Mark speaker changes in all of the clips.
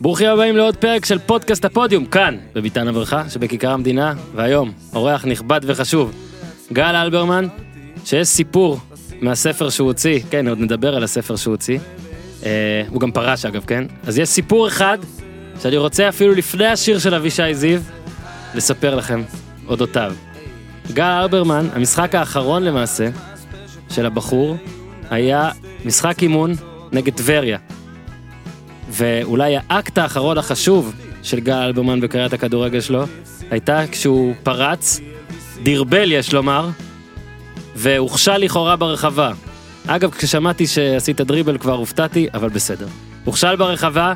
Speaker 1: ברוכים הבאים לעוד פרק של פודקאסט הפודיום, כאן, בביתן הברכה שבכיכר המדינה, והיום, אורח נכבד וחשוב, גל אלברמן, שיש סיפור מהספר שהוא הוציא, כן, עוד נדבר על הספר שהוא הוציא, אה, הוא גם פרש אגב, כן? אז יש סיפור אחד, שאני רוצה אפילו לפני השיר של אבישי זיו, לספר לכם אודותיו. גל אלברמן, המשחק האחרון למעשה, של הבחור, היה משחק אימון נגד טבריה. ואולי האקט האחרון החשוב של גל אלברמן בקריית הכדורגל שלו, הייתה כשהוא פרץ, דרבל יש לומר, והוכשל לכאורה ברחבה. אגב, כששמעתי שעשית דריבל כבר הופתעתי, אבל בסדר. הוכשל ברחבה,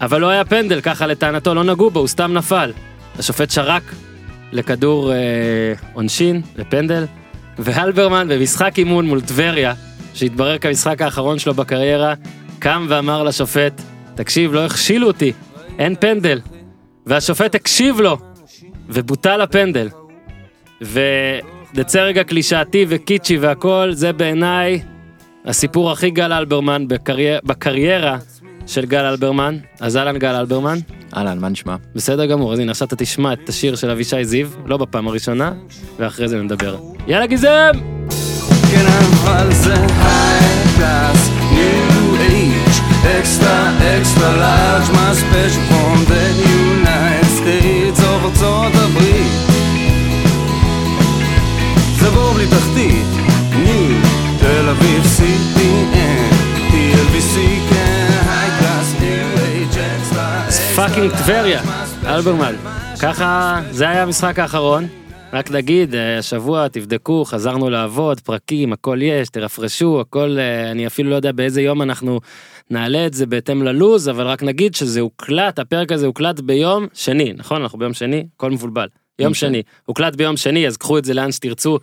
Speaker 1: אבל לא היה פנדל, ככה לטענתו, לא נגעו בו, הוא סתם נפל. השופט שרק לכדור אה, עונשין, לפנדל, ואלברמן במשחק אימון מול טבריה, שהתברר כמשחק האחרון שלו בקריירה, קם ואמר לשופט, תקשיב, לא הכשילו אותי, אין פנדל. והשופט הקשיב לו, ובוטל הפנדל. ונצא רגע קלישאתי וקיצ'י והכל, זה בעיניי הסיפור הכי גל אלברמן בקרייר... בקריירה של גל אלברמן. אז אהלן גל אלברמן.
Speaker 2: אהלן, מה נשמע?
Speaker 1: בסדר גמור, אז הנה עכשיו אתה תשמע את השיר של אבישי זיו, לא בפעם הראשונה, ואחרי זה נדבר. יאללה גיזם!
Speaker 3: כן אבל extra extra large, my special from the United States of ארצות הברית. זה בור בלי תחתית, new, תל אביב CPN, TLBC כן, high class, new age, extra
Speaker 1: fucking טבריה, אלברמן. ככה, זה היה המשחק האחרון. רק נגיד, אה, השבוע תבדקו, חזרנו לעבוד, פרקים, הכל יש, תרפרשו, הכל, אה, אני אפילו לא יודע באיזה יום אנחנו נעלה את זה בהתאם ללוז, אבל רק נגיד שזה הוקלט, הפרק הזה הוקלט ביום שני, נכון? אנחנו ביום שני, הכל מבולבל. יום שני, הוקלט ביום שני, אז קחו את זה לאן שתרצו.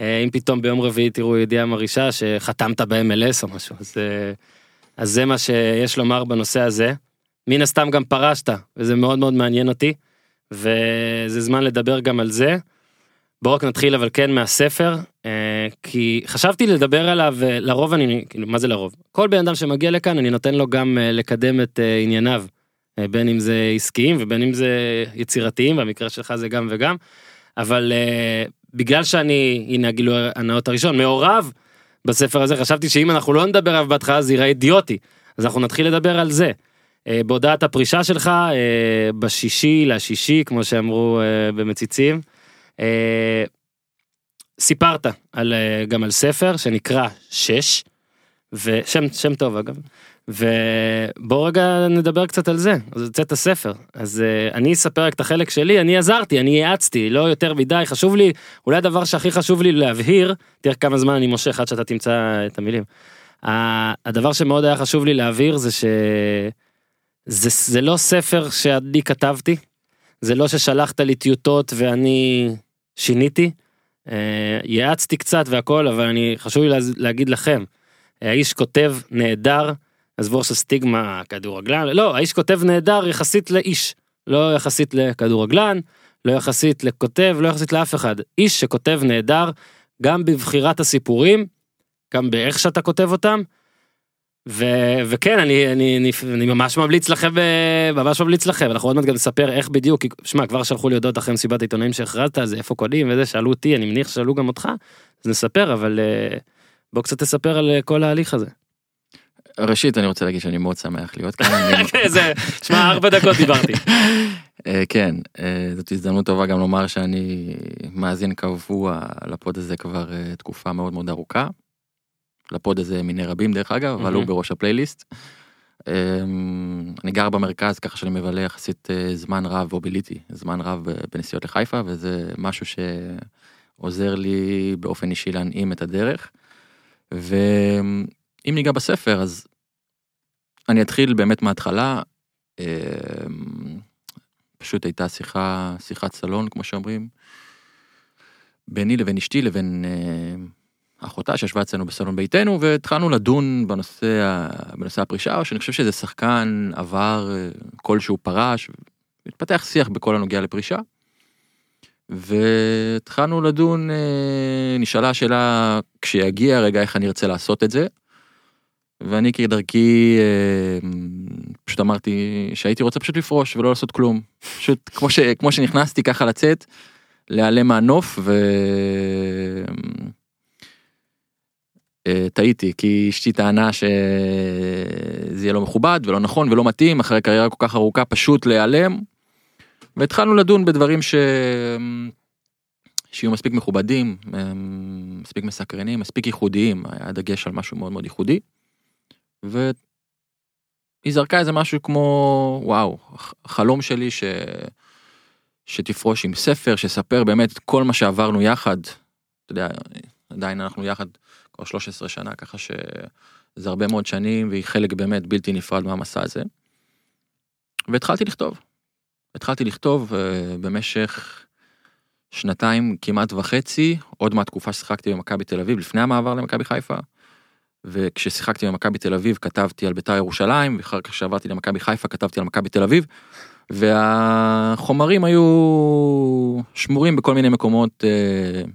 Speaker 1: אה, אם פתאום ביום רביעי תראו ידיעה מרעישה שחתמת ב-MLS או משהו, אז, אז זה מה שיש לומר בנושא הזה. מן הסתם גם פרשת, וזה מאוד מאוד מעניין אותי, וזה זמן לדבר גם על זה. בואו רק נתחיל אבל כן מהספר, אה, כי חשבתי לדבר עליו, אה, לרוב אני, כאילו, מה זה לרוב? כל בן אדם שמגיע לכאן אני נותן לו גם אה, לקדם את אה, ענייניו, אה, בין אם זה עסקיים ובין אם זה יצירתיים, במקרה שלך זה גם וגם, אבל אה, בגלל שאני, הנה הגילוי הנאות הראשון, מעורב בספר הזה, חשבתי שאם אנחנו לא נדבר עליו בהתחלה זה יראה אידיוטי, אז אנחנו נתחיל לדבר על זה. אה, בהודעת הפרישה שלך, אה, בשישי לשישי, כמו שאמרו אה, במציצים, סיפרת על, אה, גם על ספר שנקרא שש, ושם שם טוב אגב, ובוא רגע נדבר קצת על זה, אז הוצאת הספר, אז אה, אני אספר רק את החלק שלי, אני עזרתי, אני האצתי, לא יותר מדי, חשוב לי, אולי הדבר שהכי חשוב לי להבהיר, תראה כמה זמן אני מושך עד שאתה תמצא את המילים. הדבר שמאוד היה חשוב לי להבהיר זה ש... זה, זה לא ספר שאני כתבתי, זה לא ששלחת לי טיוטות ואני שיניתי. אה, יעצתי קצת והכל, אבל אני, חשוב לי להגיד לכם, האיש כותב נהדר, עזבו עכשיו סטיגמה כדורגלן, לא, האיש כותב נהדר יחסית לאיש, לא יחסית לכדורגלן, לא יחסית לכותב, לא יחסית לאף אחד. איש שכותב נהדר, גם בבחירת הסיפורים, גם באיך שאתה כותב אותם, ו, וכן אני, אני, אני, אני ממש ממליץ לכם אה, ממש ממליץ לכם אנחנו עוד מעט גם נספר איך בדיוק שמע כבר שלחו לי הודעות אחרי מסיבת העיתונאים שהכרזת זה איפה קונים וזה שאלו אותי אני מניח ששאלו גם אותך אז נספר אבל אה, בוא קצת תספר על אה, כל ההליך הזה.
Speaker 2: ראשית, אני רוצה להגיד שאני מאוד שמח להיות כאן. אני-
Speaker 1: זה שמע ארבע דקות דיברתי.
Speaker 2: כן, זאת הזדמנות טובה גם לומר שאני מאזין קבוע לפוד הזה כבר תקופה מאוד מאוד ארוכה. לפוד הזה מיני רבים דרך אגב, אבל. הוא בראש הפלייליסט. אה, אני גר במרכז ככה שאני מבלה יחסית אה, זמן רב, או ביליתי זמן רב אה, בנסיעות לחיפה, וזה משהו שעוזר לי באופן אישי להנעים את הדרך. ואם ניגע בספר, אז אני אתחיל באמת מההתחלה. אה, פשוט הייתה שיחה, שיחת סלון, כמו שאומרים, ביני לבין אשתי לבין אה, אחותה שישבה אצלנו בסלון ביתנו, והתחלנו לדון בנושא, בנושא הפרישה, שאני חושב שזה שחקן עבר אה, כלשהו פרש, התפתח שיח בכל הנוגע לפרישה. והתחלנו לדון, אה, נשאלה השאלה, כשיגיע הרגע איך אני ארצה לעשות את זה. ואני כדרכי אה, פשוט אמרתי שהייתי רוצה פשוט לפרוש ולא לעשות כלום. פשוט כמו, ש, כמו שנכנסתי ככה לצאת, להיעלם מהנוף ו... אה, טעיתי כי אשתי טענה שזה יהיה לא מכובד ולא נכון ולא מתאים אחרי קריירה כל כך ארוכה פשוט להיעלם. והתחלנו לדון בדברים ש... שיהיו מספיק מכובדים, מספיק מסקרנים, מספיק ייחודיים, היה דגש על משהו מאוד מאוד ייחודי. והיא זרקה איזה משהו כמו וואו חלום שלי ש... שתפרוש עם ספר שספר באמת כל מה שעברנו יחד. אתה יודע עדיין אנחנו יחד כבר 13 שנה ככה שזה הרבה מאוד שנים והיא חלק באמת בלתי נפרד מהמסע הזה. והתחלתי לכתוב. התחלתי לכתוב uh, במשך שנתיים כמעט וחצי עוד מהתקופה ששיחקתי במכבי תל אביב לפני המעבר למכבי חיפה. וכששיחקתי במכבי תל אביב כתבתי על בית"ר ירושלים ואחר כך כשעברתי למכבי חיפה כתבתי על מכבי תל אביב. והחומרים היו שמורים בכל מיני מקומות uh,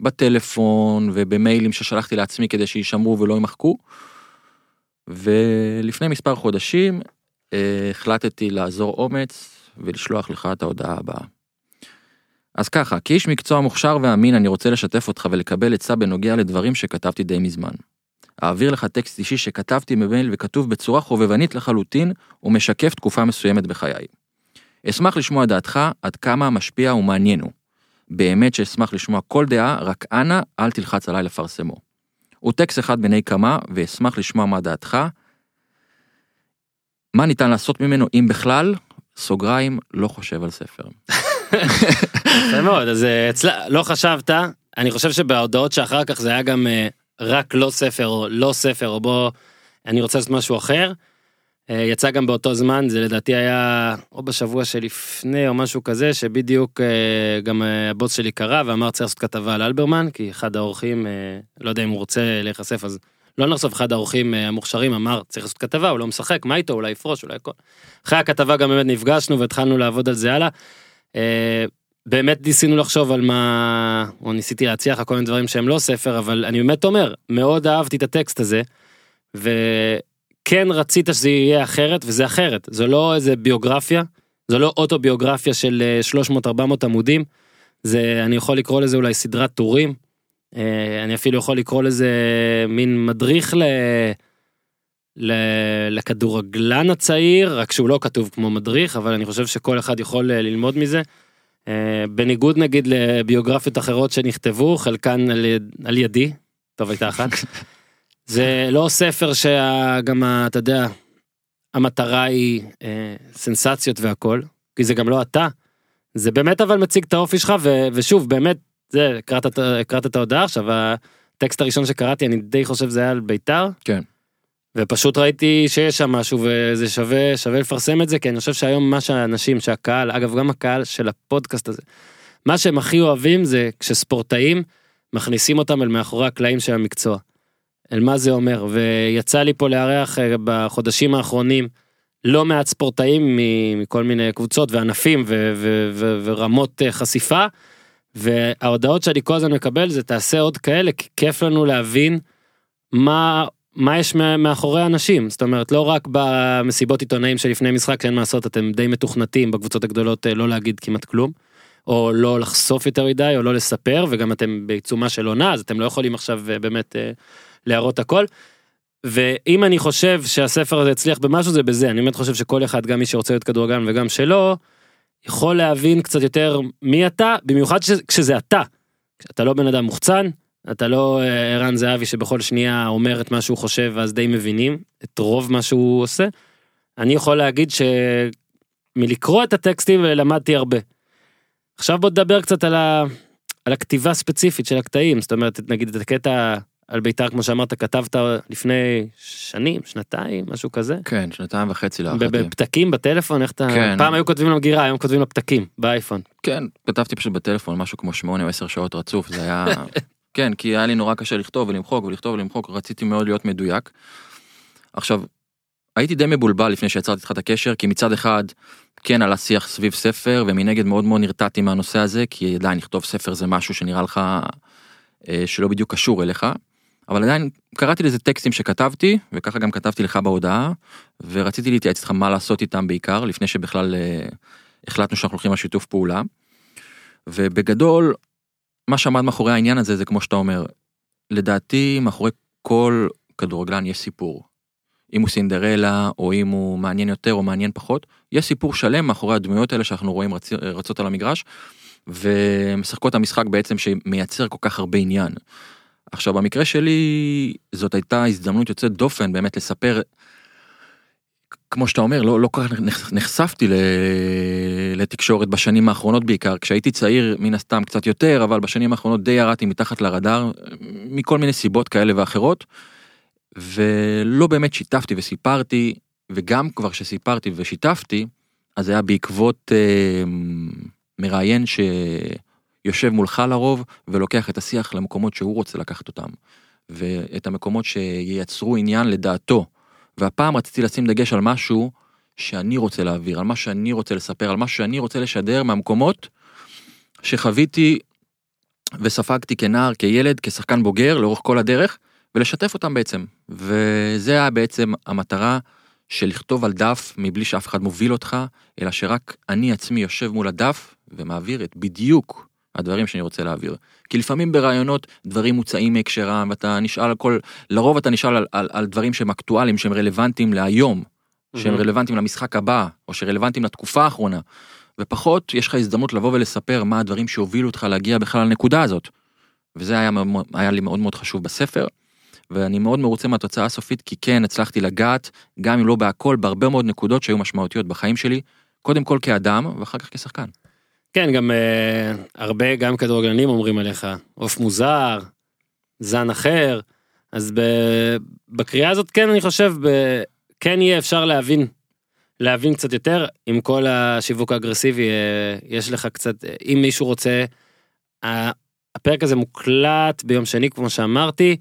Speaker 2: בטלפון ובמיילים ששלחתי לעצמי כדי שישמרו ולא יימחקו. ולפני מספר חודשים uh, החלטתי לעזור אומץ ולשלוח לך את ההודעה הבאה. אז ככה, כאיש מקצוע מוכשר ואמין אני רוצה לשתף אותך ולקבל עצה בנוגע לדברים שכתבתי די מזמן. אעביר לך טקסט אישי שכתבתי במייל וכתוב בצורה חובבנית לחלוטין ומשקף תקופה מסוימת בחיי. אשמח לשמוע דעתך עד כמה משפיע ומעניין הוא. באמת שאשמח לשמוע כל דעה, רק אנא אל תלחץ עליי לפרסמו. הוא טקסט אחד בני כמה ואשמח לשמוע מה דעתך. מה ניתן לעשות ממנו אם בכלל? סוגריים, לא חושב על ספר.
Speaker 1: יפה מאוד, אז אה, אצלה, לא חשבת, אני חושב שבהודעות שאחר כך זה היה גם אה, רק לא ספר או לא ספר או בוא, אני רוצה לעשות משהו אחר. אה, יצא גם באותו זמן, זה לדעתי היה או בשבוע שלפני או משהו כזה, שבדיוק גם הבוס שלי קרא ואמר צריך לעשות כתבה על אלברמן, כי אחד האורחים, לא יודע אם הוא רוצה להיחשף אז לא נחשוף, אחד האורחים המוכשרים אמר צריך לעשות כתבה, הוא לא משחק, מה איתו, אולי יפרוש, אולי הכל. אחרי הכתבה גם באמת נפגשנו והתחלנו לעבוד על זה הלאה. אה, באמת ניסינו לחשוב על מה, או ניסיתי להציע לך כל מיני דברים שהם לא ספר, אבל אני באמת אומר, מאוד אהבתי את הטקסט הזה, וכן רצית שזה יהיה אחרת, וזה אחרת, זו לא איזה ביוגרפיה, זו לא אוטוביוגרפיה של 300-400 עמודים, זה, אני יכול לקרוא לזה אולי סדרת טורים, אה, אני אפילו יכול לקרוא לזה מין מדריך ל... לכדורגלן הצעיר, רק שהוא לא כתוב כמו מדריך, אבל אני חושב שכל אחד יכול אה, ללמוד מזה. אה, בניגוד נגיד לביוגרפיות אחרות שנכתבו, חלקן על, על ידי, טוב הייתה אחת. זה לא ספר שגם, אתה יודע, המטרה היא אה, סנסציות והכל, כי זה גם לא אתה. זה באמת אבל מציג את האופי שלך, ו, ושוב, באמת, זה, הקראת, הקראת את ההודעה עכשיו, הטקסט הראשון שקראתי, אני די חושב זה היה על בית"ר.
Speaker 2: כן.
Speaker 1: ופשוט ראיתי שיש שם משהו וזה שווה שווה לפרסם את זה כי אני חושב שהיום מה שהאנשים שהקהל אגב גם הקהל של הפודקאסט הזה. מה שהם הכי אוהבים זה כשספורטאים מכניסים אותם אל מאחורי הקלעים של המקצוע. אל מה זה אומר ויצא לי פה לארח אה, בחודשים האחרונים לא מעט ספורטאים מכל מיני קבוצות וענפים ו- ו- ו- ורמות אה, חשיפה. וההודעות שאני כל הזמן מקבל זה תעשה עוד כאלה כי כיף לנו להבין מה מה יש מאחורי האנשים זאת אומרת לא רק במסיבות עיתונאים שלפני משחק שאין מה לעשות אתם די מתוכנתים בקבוצות הגדולות אה, לא להגיד כמעט כלום. או לא לחשוף יותר מדי או לא לספר וגם אתם בעיצומה של עונה אז אתם לא יכולים עכשיו באמת להראות הכל. ואם אני חושב שהספר הזה הצליח במשהו זה בזה אני באמת חושב שכל אחד גם מי שרוצה להיות כדורגלן וגם שלא יכול להבין קצת יותר מי אתה במיוחד כשזה אתה. אתה לא בן אדם מוחצן אתה לא אה, ערן זהבי שבכל שנייה אומר את מה שהוא חושב ואז די מבינים את רוב מה שהוא עושה. אני יכול להגיד שמלקרוא את הטקסטים למדתי הרבה. עכשיו בוא נדבר קצת על, ה... על הכתיבה הספציפית של הקטעים זאת אומרת נגיד את הקטע על בית"ר כמו שאמרת כתבת לפני שנים שנתיים משהו כזה
Speaker 2: כן שנתיים וחצי להערכתי
Speaker 1: בפתקים בטלפון איך אתה
Speaker 2: כן.
Speaker 1: פעם היו כותבים למגירה היום כותבים לפתקים באייפון
Speaker 2: כן כתבתי פשוט בטלפון משהו כמו שמונה או עשר שעות רצוף זה היה כן, כי היה לי נורא קשה לכתוב ולמחוק ולכתוב ולמחוק, רציתי מאוד להיות מדויק. עכשיו, הייתי די מבולבל לפני שיצרתי איתך את הקשר, כי מצד אחד, כן עלה שיח סביב ספר, ומנגד מאוד מאוד נרתעתי מהנושא הזה, כי עדיין לכתוב ספר זה משהו שנראה לך אה, שלא בדיוק קשור אליך. אבל עדיין קראתי לזה טקסטים שכתבתי, וככה גם כתבתי לך בהודעה, ורציתי להתייעץ איתך מה לעשות איתם בעיקר, לפני שבכלל אה, החלטנו שאנחנו הולכים על שיתוף פעולה. ובגדול, מה שעמד מאחורי העניין הזה זה כמו שאתה אומר, לדעתי מאחורי כל כדורגלן יש סיפור. אם הוא סינדרלה, או אם הוא מעניין יותר או מעניין פחות, יש סיפור שלם מאחורי הדמויות האלה שאנחנו רואים רצ... רצות על המגרש, ומשחקות המשחק בעצם שמייצר כל כך הרבה עניין. עכשיו במקרה שלי זאת הייתה הזדמנות יוצאת דופן באמת לספר כמו שאתה אומר לא לא כל כך נחשפתי. לתקשורת בשנים האחרונות בעיקר כשהייתי צעיר מן הסתם קצת יותר אבל בשנים האחרונות די ירדתי מתחת לרדאר מכל מיני סיבות כאלה ואחרות. ולא באמת שיתפתי וסיפרתי וגם כבר שסיפרתי ושיתפתי אז היה בעקבות אה, מראיין שיושב מולך לרוב ולוקח את השיח למקומות שהוא רוצה לקחת אותם. ואת המקומות שייצרו עניין לדעתו. והפעם רציתי לשים דגש על משהו שאני רוצה להעביר, על מה שאני רוצה לספר, על מה שאני רוצה לשדר מהמקומות שחוויתי וספגתי כנער, כילד, כשחקן בוגר לאורך כל הדרך, ולשתף אותם בעצם. וזה היה בעצם המטרה של לכתוב על דף מבלי שאף אחד מוביל אותך, אלא שרק אני עצמי יושב מול הדף ומעביר את בדיוק הדברים שאני רוצה להעביר. כי לפעמים ברעיונות דברים מוצאים מהקשרם ואתה נשאל על כל, לרוב אתה נשאל על, על, על דברים שהם אקטואליים, שהם רלוונטיים להיום, שהם
Speaker 1: מהמם.
Speaker 2: רלוונטיים למשחק הבא, או שרלוונטיים לתקופה האחרונה. ופחות יש לך הזדמנות לבוא ולספר מה הדברים שהובילו אותך להגיע בכלל לנקודה הזאת. וזה היה, היה לי מאוד מאוד חשוב בספר. ואני מאוד מרוצה מהתוצאה הסופית כי כן הצלחתי לגעת גם אם לא בהכל בהרבה מאוד נקודות שהיו משמעותיות בחיים שלי קודם כל כאדם ואחר כך כשחקן.
Speaker 1: כן, גם אה, הרבה, גם כדורגלנים אומרים עליך, עוף מוזר, זן אחר, אז בקריאה הזאת כן, אני חושב, ב, כן יהיה אפשר להבין, להבין קצת יותר, עם כל השיווק האגרסיבי, אה, יש לך קצת, אה, אם מישהו רוצה, הפרק הזה מוקלט ביום שני, כמו שאמרתי,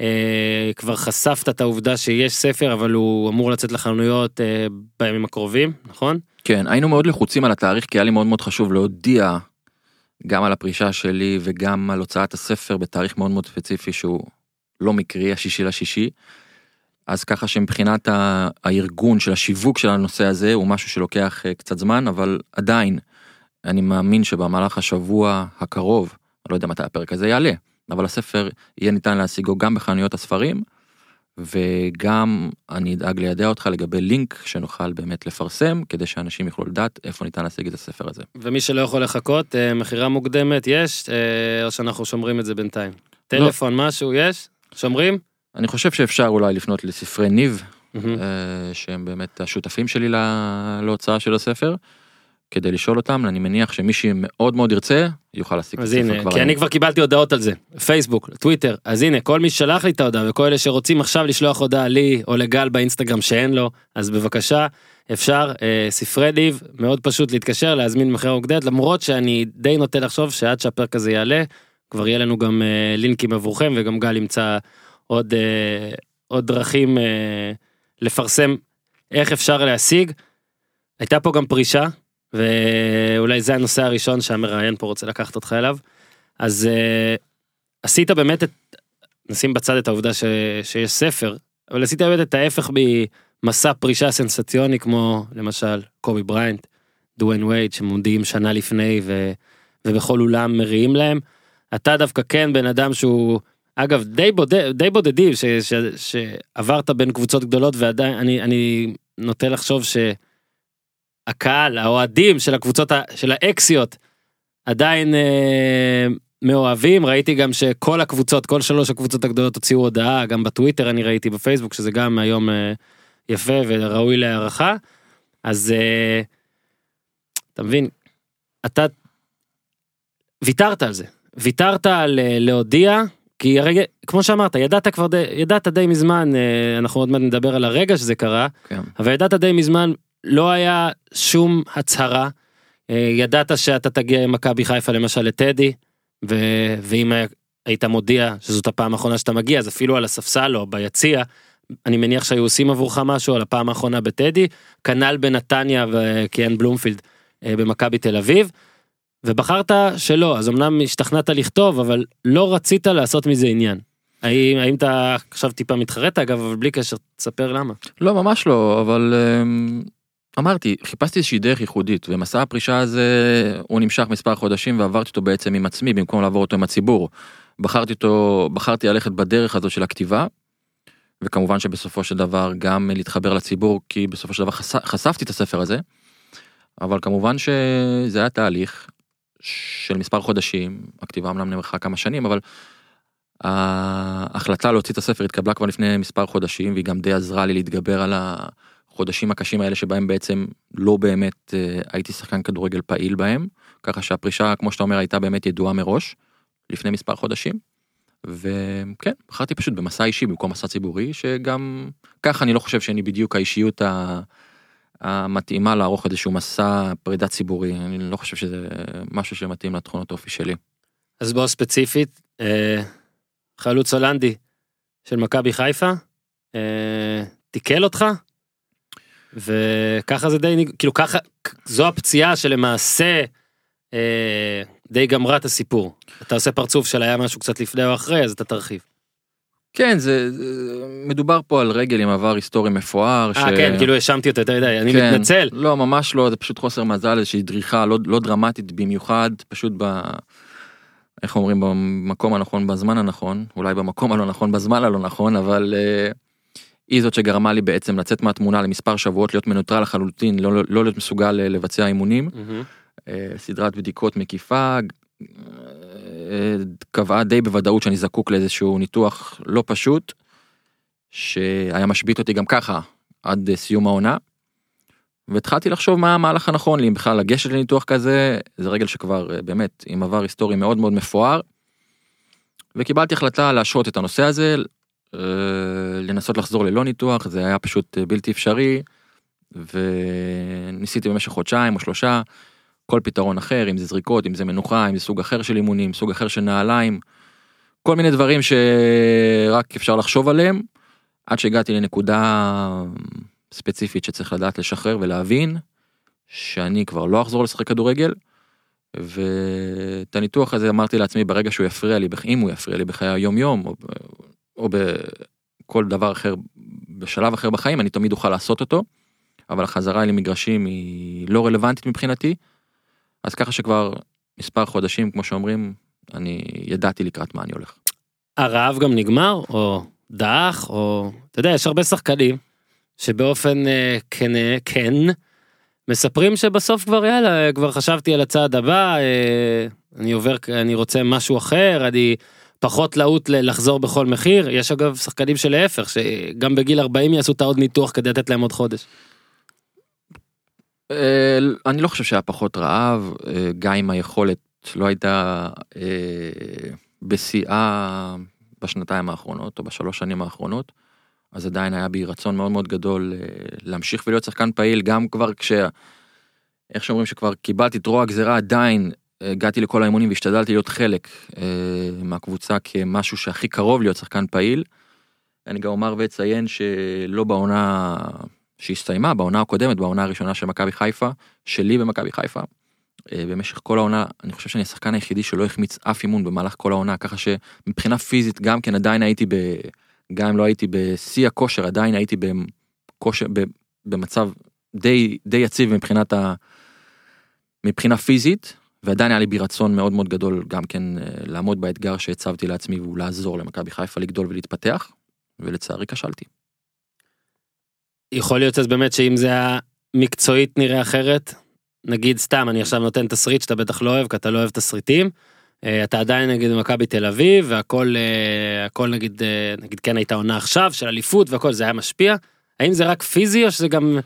Speaker 1: אה, כבר חשפת את העובדה שיש ספר, אבל הוא אמור לצאת לחנויות אה, בימים הקרובים, נכון?
Speaker 2: כן היינו מאוד לחוצים על התאריך כי היה לי מאוד מאוד חשוב להודיע גם על הפרישה שלי וגם על הוצאת הספר בתאריך מאוד מאוד ספציפי שהוא לא מקרי השישי לשישי. אז ככה שמבחינת הארגון של השיווק של הנושא הזה הוא משהו שלוקח אה, קצת זמן אבל עדיין אני מאמין שבמהלך השבוע הקרוב אני לא יודע מתי הפרק הזה יעלה אבל הספר יהיה ניתן להשיגו גם בחנויות הספרים וגם אני אדאג לידע אותך לגבי לינק שנוכל באמת לפרסם כדי שאנשים יוכלו לדעת איפה ניתן להשיג את הספר הזה.
Speaker 1: ומי שלא יכול לחכות, אה, מכירה מוקדמת יש, אה, או שאנחנו שומרים את זה בינתיים? טלפון, משהו, יש? שומרים?
Speaker 2: אני חושב שאפשר אולי לפנות לספרי ניב. אה, שהם באמת השותפים שלי לה- להוצאה של הספר כדי לשאול אותם אני מניח שמי שמאוד מאוד ירצה יוכל להשיג את
Speaker 1: אז
Speaker 2: הספר
Speaker 1: הנה,
Speaker 2: כבר
Speaker 1: כי. אני כבר קיבלתי הודעות על זה, פייסבוק, טוויטר, אז הנה, כל מי ששלח לי את ההודעה וכל אלה שרוצים עכשיו לשלוח הודעה לי או לגל באינסטגרם שאין לו, אז בבקשה, אפשר, אה, ספרי ניב, מאוד פשוט להתקשר, להזמין מכירה מוקדמת, למרות שאני די נוטה לחשוב שעד שהפרק הזה יעלה, כבר יהיה לנו גם אה, לינקים עבורכם וגם גל ימצא עוד, אה, עוד דרכים אה, לפרסם איך אפשר להשיג. הייתה פה גם פרישה, ואולי זה הנושא הראשון שהמראיין פה רוצה לקחת אותך אליו. אז uh, עשית באמת את, נשים בצד את העובדה ש, שיש ספר, אבל עשית באמת את ההפך ממסע פרישה סנסציוני כמו למשל קובי בריינט, דואן וייד שמודיעים שנה לפני ו, ובכל אולם מריעים להם. אתה דווקא כן בן אדם שהוא אגב די, בודד, די בודדים ש, ש, שעברת בין קבוצות גדולות ועדיין אני, אני נוטה לחשוב שהקהל האוהדים של הקבוצות של האקסיות עדיין אה, מאוהבים. ראיתי גם שכל הקבוצות כל שלוש הקבוצות הגדולות הוציאו הודעה גם בטוויטר אני ראיתי בפייסבוק שזה גם היום אה, יפה וראוי להערכה. אז אה, אתה מבין? אתה ויתרת על זה. ויתרת על אה, להודיע כי הרגע כמו שאמרת ידעת כבר די, ידעת די מזמן אה, אנחנו עוד מעט נדבר על הרגע שזה קרה
Speaker 2: כן.
Speaker 1: אבל ידעת די מזמן לא היה שום הצהרה אה, ידעת שאתה תגיע עם מכבי חיפה למשל לטדי ו- ואם היית מודיע שזאת הפעם האחרונה שאתה מגיע אז אפילו על הספסל או ביציע אני מניח שהיו עושים עבורך משהו על הפעם האחרונה בטדי כנ"ל בנתניה וקיאן בלומפילד אה, במכבי תל אביב. ובחרת שלא אז אמנם השתכנעת לכתוב אבל לא רצית לעשות מזה עניין. האם, האם אתה עכשיו טיפה מתחרט אגב, אבל בלי קשר, תספר למה.
Speaker 2: לא, ממש לא, אבל אמ, אמרתי, חיפשתי איזושהי דרך ייחודית, ומסע הפרישה הזה, הוא נמשך מספר חודשים ועברתי אותו בעצם עם עצמי, במקום לעבור אותו עם הציבור. בחרתי אותו, בחרתי ללכת בדרך הזו של הכתיבה, וכמובן שבסופו של דבר גם להתחבר לציבור, כי בסופו של דבר חש, חשפתי את הספר הזה, אבל כמובן שזה היה תהליך של מספר חודשים, הכתיבה אמנם נמרחה כמה שנים, אבל ההחלטה להוציא את הספר התקבלה כבר לפני מספר חודשים, והיא גם די עזרה לי להתגבר על החודשים הקשים האלה שבהם בעצם לא באמת אה, הייתי שחקן כדורגל פעיל בהם, ככה שהפרישה, כמו שאתה אומר, הייתה באמת ידועה מראש, לפני מספר חודשים. וכן, בחרתי פשוט במסע אישי במקום מסע ציבורי, שגם ככה אני לא חושב שאני בדיוק האישיות ה... המתאימה לערוך איזשהו מסע פרידה ציבורי, אני לא חושב שזה משהו שמתאים לתכונות אופי שלי.
Speaker 1: אז בוא ספציפית, אה, חלוץ הולנדי של מכבי חיפה, אה, תיקל אותך, וככה זה די, כאילו ככה, זו הפציעה שלמעשה אה, די גמרה את הסיפור. אתה עושה פרצוף של היה משהו קצת לפני או אחרי, אז אתה תרחיב.
Speaker 2: כן, זה, זה מדובר פה על רגל עם עבר היסטורי מפואר.
Speaker 1: אה, כן, כאילו האשמתי אותו, אתה יודע, אני
Speaker 2: כן,
Speaker 1: מתנצל.
Speaker 2: לא, ממש לא, זה פשוט חוסר מזל, איזושהי דריכה לא, לא דרמטית במיוחד, פשוט ב... איך אומרים, במקום הנכון בזמן הנכון, אולי במקום הלא נכון בזמן הלא נכון, אבל אה, היא זאת שגרמה לי בעצם לצאת מהתמונה למספר שבועות, להיות מנוטרל לחלוטין, לא, לא, לא להיות מסוגל אה, לבצע אימונים. אה, סדרת בדיקות מקיפה, אה, קבעה די בוודאות שאני זקוק לאיזשהו ניתוח לא פשוט, שהיה משבית אותי גם ככה עד סיום העונה. והתחלתי לחשוב מה המהלך הנכון לי, אם בכלל לגשת לניתוח כזה, זה רגל שכבר באמת עם עבר היסטורי מאוד מאוד מפואר. וקיבלתי החלטה להשעות את הנושא הזה, לנסות לחזור ללא ניתוח, זה היה פשוט אה, בלתי אפשרי. וניסיתי במשך חודשיים או שלושה, כל פתרון אחר, אם זה זריקות, אם זה מנוחה, אם זה סוג אחר של אימונים, סוג אחר של נעליים, כל מיני דברים שרק אפשר לחשוב עליהם, עד שהגעתי לנקודה ספציפית שצריך לדעת לשחרר ולהבין שאני כבר לא אחזור לשחק כדורגל. ואת הניתוח הזה אמרתי לעצמי ברגע שהוא יפריע לי, אם הוא יפריע לי בחיי היום יום, או, בכל דבר אחר, בשלב אחר בחיים, אני תמיד אוכל לעשות אותו. אבל החזרה אל המגרשים היא לא רלוונטית מבחינתי. אז ככה שכבר מספר חודשים, כמו שאומרים, אני ידעתי לקראת מה אני הולך.
Speaker 1: הרעב גם נגמר, או דעך, או... אתה יודע, יש הרבה שחקנים שבאופן אה, כן, כן, מספרים שבסוף כבר יאללה, כבר חשבתי על הצעד הבא, אה, אני עובר, אני רוצה משהו אחר, אני פחות להוט לחזור בכל מחיר. יש אגב שחקנים שלהפך, שגם בגיל 40 יעשו את העוד ניתוח כדי לתת להם עוד חודש.
Speaker 2: אה, אני לא חושב שהיה פחות רעב, אה, גם אם היכולת לא הייתה אה, בשיאה בשנתיים האחרונות או בשלוש שנים האחרונות, אז עדיין היה בי רצון מאוד מאוד גדול להמשיך ולהיות שחקן פעיל, גם כבר כש... איך שאומרים שכבר קיבלתי את רוע הגזירה, עדיין הגעתי לכל האימונים והשתדלתי להיות חלק אה, מהקבוצה כמשהו שהכי קרוב להיות שחקן פעיל. אני גם אומר ואציין שלא בעונה שהסתיימה, בעונה הקודמת, בעונה הראשונה של מכבי חיפה, שלי במכבי חיפה. אה, במשך כל העונה, אני חושב שאני השחקן היחידי שלא החמיץ אף אימון במהלך כל העונה, ככה שמבחינה פיזית גם כן עדיין הייתי ב... גם אם לא הייתי בשיא הכושר, עדיין הייתי בכושר, ב- במצב די, די יציב מבחינת ה... מבחינה פיזית, ועדיין היה לי בי רצון מאוד מאוד גדול גם כן אה, לעמוד באתגר שהצבתי לעצמי והוא לעזור למכבי חיפה לגדול ולהתפתח, ולצערי כשלתי.
Speaker 1: יכול להיות אז באמת שאם זה היה מקצועית נראה אחרת, נגיד סתם אני עכשיו נותן תסריט שאתה בטח לא אוהב כי אתה לא אוהב תסריטים. אה, אתה עדיין נגיד במכבי תל אביב והכל אה, הכל נגיד נגיד כן הייתה עונה עכשיו של אליפות והכל זה היה משפיע. האם זה רק פיזי או שזה גם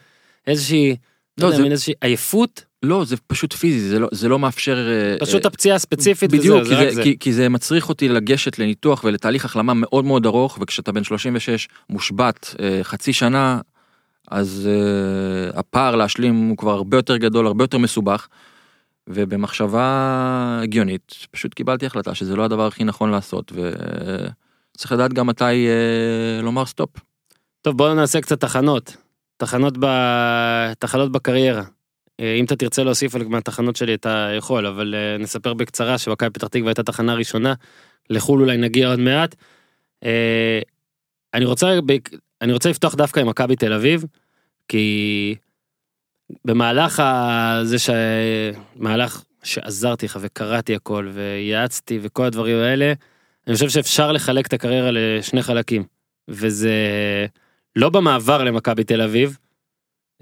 Speaker 1: איזושהי לא,
Speaker 2: לא,
Speaker 1: יודע,
Speaker 2: זה-
Speaker 1: איזושהי עייפות
Speaker 2: לא, זה פשוט פיזי, זה לא, זה לא מאפשר... אה,
Speaker 1: פשוט
Speaker 2: אה,
Speaker 1: הפציעה הספציפית
Speaker 2: בדיוק,
Speaker 1: וזהו,
Speaker 2: כי
Speaker 1: זה רק
Speaker 2: זה. כי, כי זה מצריך אותי לגשת לניתוח ולתהליך החלמה מאוד מאוד ארוך, וכשאתה בן 36 מושבת אה, חצי שנה, אז אה, הפער להשלים הוא כבר הרבה יותר גדול, הרבה יותר מסובך, ובמחשבה הגיונית, פשוט קיבלתי החלטה שזה לא הדבר הכי נכון לעשות, וצריך לדעת גם מתי אה, לומר סטופ.
Speaker 1: טוב בואו נעשה קצת תחנות. תחנות ב... תחנות בקריירה. אה, אם אתה תרצה להוסיף על מהתחנות שלי אתה יכול אבל אה, נספר בקצרה שמכבי פתח תקווה הייתה תחנה ראשונה. לחו"ל אולי נגיע עוד מעט. אה, אני רוצה, אני רוצה לפתוח דווקא עם מכבי תל אביב, כי במהלך זה ש... מהלך שעזרתי לך וקראתי הכל וייעצתי וכל הדברים האלה, אני חושב שאפשר לחלק את הקריירה לשני חלקים, וזה לא במעבר למכבי תל אביב,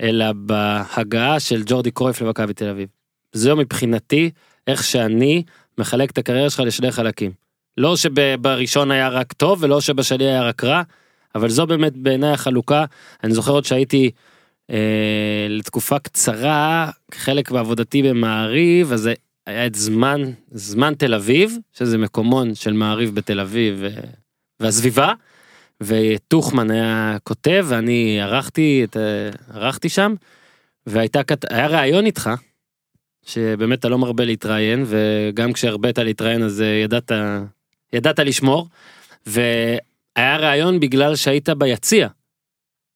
Speaker 1: אלא בהגעה של ג'ורדי קרויף למכבי תל אביב. זהו מבחינתי איך שאני מחלק את הקריירה שלך לשני חלקים. לא שבראשון היה רק טוב ולא שבשני היה רק רע, אבל זו באמת בעיניי החלוקה. אני זוכר עוד שהייתי אה, לתקופה קצרה, חלק בעבודתי במעריב, אז היה את זמן, זמן תל אביב, שזה מקומון של מעריב בתל אביב אה, והסביבה, וטוחמן היה כותב ואני ערכתי, את, אה, ערכתי שם, והייתה, כת- ראיון איתך, שבאמת אתה לא מרבה להתראיין, וגם כשהרבית להתראיין אז אה, ידעת, ידעת לשמור, והיה ראיון בגלל שהיית ביציע.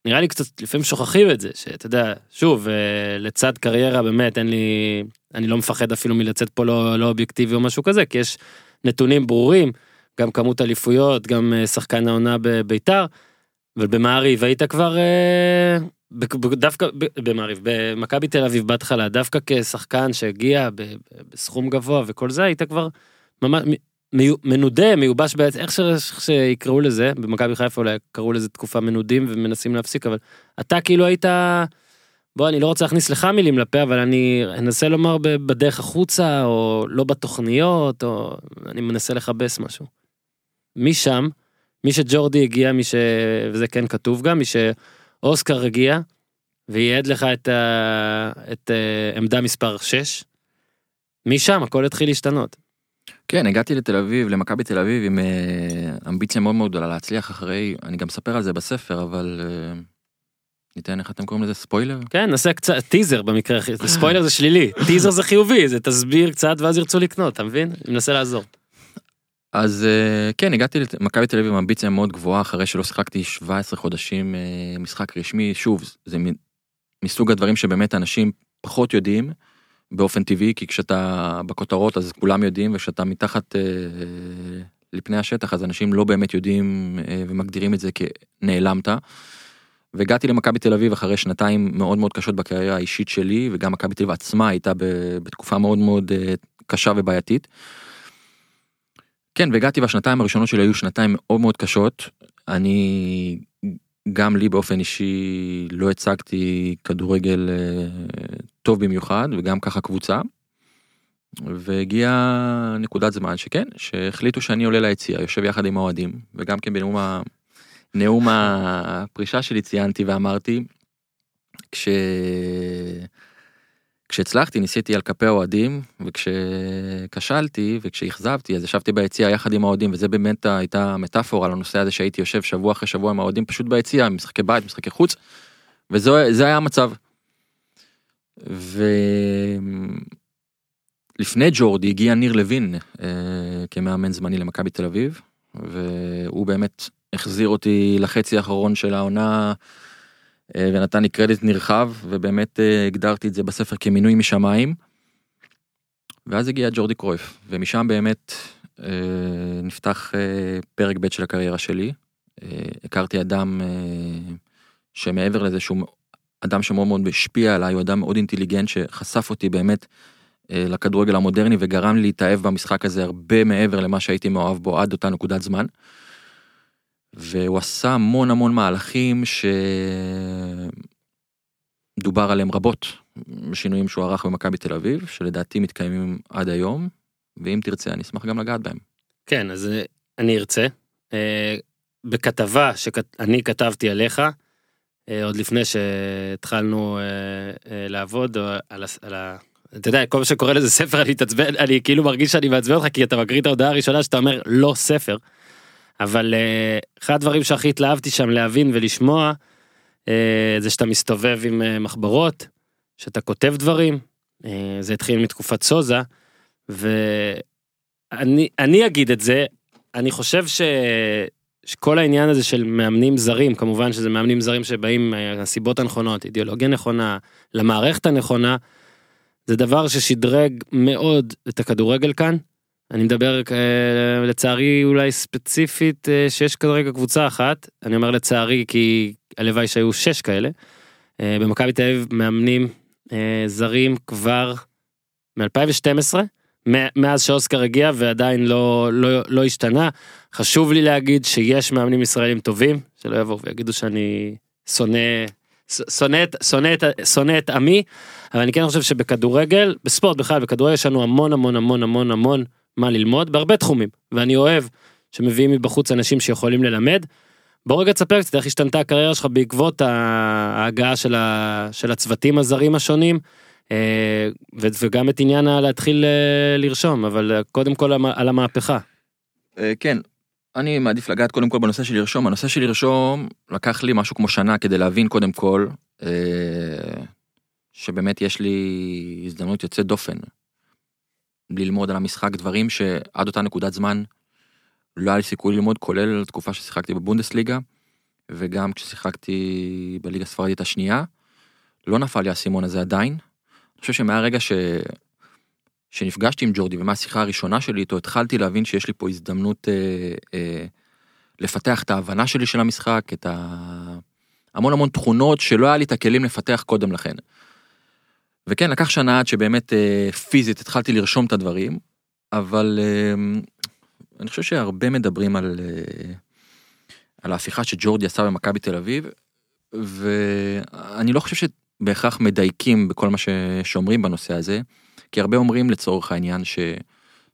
Speaker 1: נראה לי קצת לפעמים שוכחים את זה, שאתה יודע, שוב, אה, לצד קריירה באמת אין לי, אני לא מפחד אפילו מלצאת פה לא, לא אובייקטיבי או משהו כזה, כי יש נתונים ברורים, גם כמות אליפויות, גם אה, שחקן העונה בביתר, אבל במעריב היית כבר, אה, דווקא במעריב, במכבי תל אביב בהתחלה, דווקא כשחקן שהגיע בסכום גבוה וכל זה, היית כבר ממש מנודה, מיובש בעצם, איך שיקראו לזה, במכבי חיפה אולי קראו לזה תקופה מנודים ומנסים להפסיק, אבל אתה כאילו היית, בוא, אני לא רוצה להכניס לך מילים לפה, אבל אני אנסה לומר בדרך החוצה, או לא בתוכניות, או אני מנסה לכבס משהו. משם, מי שג'ורדי הגיע, מי ש... וזה כן כתוב גם, מי שאוסקר הגיע, וייעד לך את, ה... את uh, עמדה מספר 6, משם הכל התחיל להשתנות.
Speaker 2: כן, הגעתי לתל אביב, למכבי תל אביב עם אה, אמביציה מאוד מאוד גדולה להצליח אחרי, אני גם מספר על זה בספר, אבל אה, ניתן איך אתם קוראים לזה ספוילר?
Speaker 1: כן, נעשה קצת טיזר במקרה הכי, ספוילר זה שלילי, טיזר זה חיובי, זה תסביר קצת ואז ירצו לקנות, אתה מבין? אני מנסה לעזור.
Speaker 2: אז אה, כן, הגעתי למכבי תל אביב עם אמביציה מאוד גבוהה אחרי שלא שיחקתי 17 חודשים אה, משחק רשמי, שוב, זה מסוג הדברים שבאמת אנשים פחות יודעים באופן טבעי, כי כשאתה בכותרות אז כולם יודעים, וכשאתה מתחת אה, לפני השטח אז אנשים לא באמת יודעים ומגדירים את זה כנעלמת. והגעתי למכבי תל אביב אחרי שנתיים מאוד מאוד קשות בקריירה האישית שלי, וגם מכבי תל אביב עצמה הייתה בתקופה מאוד מאוד קשה ובעייתית. כן, והגעתי והשנתיים הראשונות שלי היו שנתיים מאוד מאוד קשות. אני, גם לי באופן אישי לא הצגתי כדורגל אה, טוב במיוחד, וגם ככה קבוצה. והגיעה נקודת זמן שכן, שהחליטו שאני עולה ליציע, יושב יחד עם האוהדים, וגם כן בנאום ה... נאום הפרישה שלי ציינתי ואמרתי, כש... כשהצלחתי ניסיתי על כפי האוהדים וכשכשלתי וכשאכזבתי אז ישבתי ביציע יחד עם האוהדים וזה באמת הייתה מטאפורה לנושא הזה שהייתי יושב שבוע אחרי שבוע עם האוהדים פשוט ביציע משחקי בית משחקי חוץ. וזה היה המצב. ולפני ג'ורדי הגיע ניר לוין אה, כמאמן זמני למכבי תל אביב והוא באמת החזיר אותי לחצי האחרון של העונה. אה, ונתן לי קרדיט נרחב ובאמת אה, הגדרתי את זה בספר כמינוי משמיים. ואז הגיע ג'ורדי קרויף ומשם באמת אה, נפתח פרק ב' של הקריירה שלי. הכרתי אדם שמעבר לזה שהוא אדם שמאוד מאוד השפיע עליי הוא אדם מאוד אינטליגנט שחשף אותי באמת לכדורגל המודרני וגרם לי להתאהב במשחק הזה הרבה מעבר למה שהייתי מאוהב בו עד אותה נקודת זמן. והוא עשה המון המון מהלכים שדובר עליהם רבות בשינויים שהוא ערך במכבי תל אביב שלדעתי מתקיימים עד היום ואם תרצה אני אשמח גם לגעת בהם.
Speaker 1: כן, אז אה, אני ארצה. אה, בכתבה שאני כתבתי עליך, אה, עוד לפני שהתחלנו לעבוד על, ה... אתה יודע, כל מה שקורה לזה ספר, אני מתעצבן, אני כאילו מרגיש שאני מעצבן אותך, כי אתה מקריא את ההודעה הראשונה שאתה אומר לא ספר. אבל אה, אחד הדברים שהכי התלהבתי שם להבין ולשמוע, אה, זה שאתה מסתובב עם אה, מחברות, שאתה כותב דברים, זה התחיל מתקופת סוזה, ואני אני אגיד את זה, אני חושב ש... שכל העניין הזה של מאמנים זרים, כמובן שזה מאמנים זרים שבאים מהסיבות הנכונות, אידיאולוגיה נכונה, למערכת הנכונה, זה דבר ששדרג מאוד את הכדורגל כאן, אני מדבר אה, לצערי אולי ספציפית אה, שיש כרגע קבוצה אחת, אני אומר לצערי כי הלוואי שהיו שש כאלה. אה, במכבי תל אביב מאמנים זרים כבר מ-2012, מאז שאוסקר הגיע ועדיין לא, לא, לא השתנה. חשוב לי להגיד שיש מאמנים ישראלים טובים, שלא יבואו ויגידו שאני שונא, שונא, את- שונא, את- שונא את עמי, אבל אני כן חושב שבכדורגל, בספורט בכלל, בכדורגל יש לנו המון המון המון המון המון מה ללמוד בהרבה תחומים, ואני אוהב שמביאים מבחוץ אנשים שיכולים ללמד. בוא רגע תספר קצת איך השתנתה הקריירה שלך בעקבות ההגעה של, ה, של הצוותים הזרים השונים, אה, ו- וגם את עניין להתחיל אה, לרשום, אבל אה, קודם כל על המהפכה.
Speaker 2: כן, אני מעדיף לגעת קודם כל בנושא של לרשום. הנושא של לרשום לקח לי משהו כמו שנה כדי להבין קודם כל שבאמת יש לי הזדמנות יוצאת דופן. ללמוד על המשחק דברים שעד אותה נקודת זמן לא היה לי סיכוי ללמוד, כולל תקופה ששיחקתי בבונדסליגה, וגם כששיחקתי בליגה הספרדית השנייה. לא נפל לי האסימון הזה עדיין. אני חושב שמהרגע ש... שנפגשתי עם ג'ורדי ומהשיחה הראשונה שלי איתו התחלתי להבין שיש לי פה הזדמנות אה, אה, לפתח את ההבנה שלי של המשחק, את ה... המון המון תכונות שלא היה לי את הכלים לפתח קודם לכן. וכן, לקח שנה עד שבאמת אה, פיזית התחלתי לרשום את הדברים, אבל אה, אני חושב שהרבה מדברים על, אה, על ההפיכה שג'ורדי עשה במכבי תל אביב, ואני לא חושב שבהכרח מדייקים בכל מה ש- שאומרים בנושא הזה. כי הרבה אומרים לצורך העניין ש...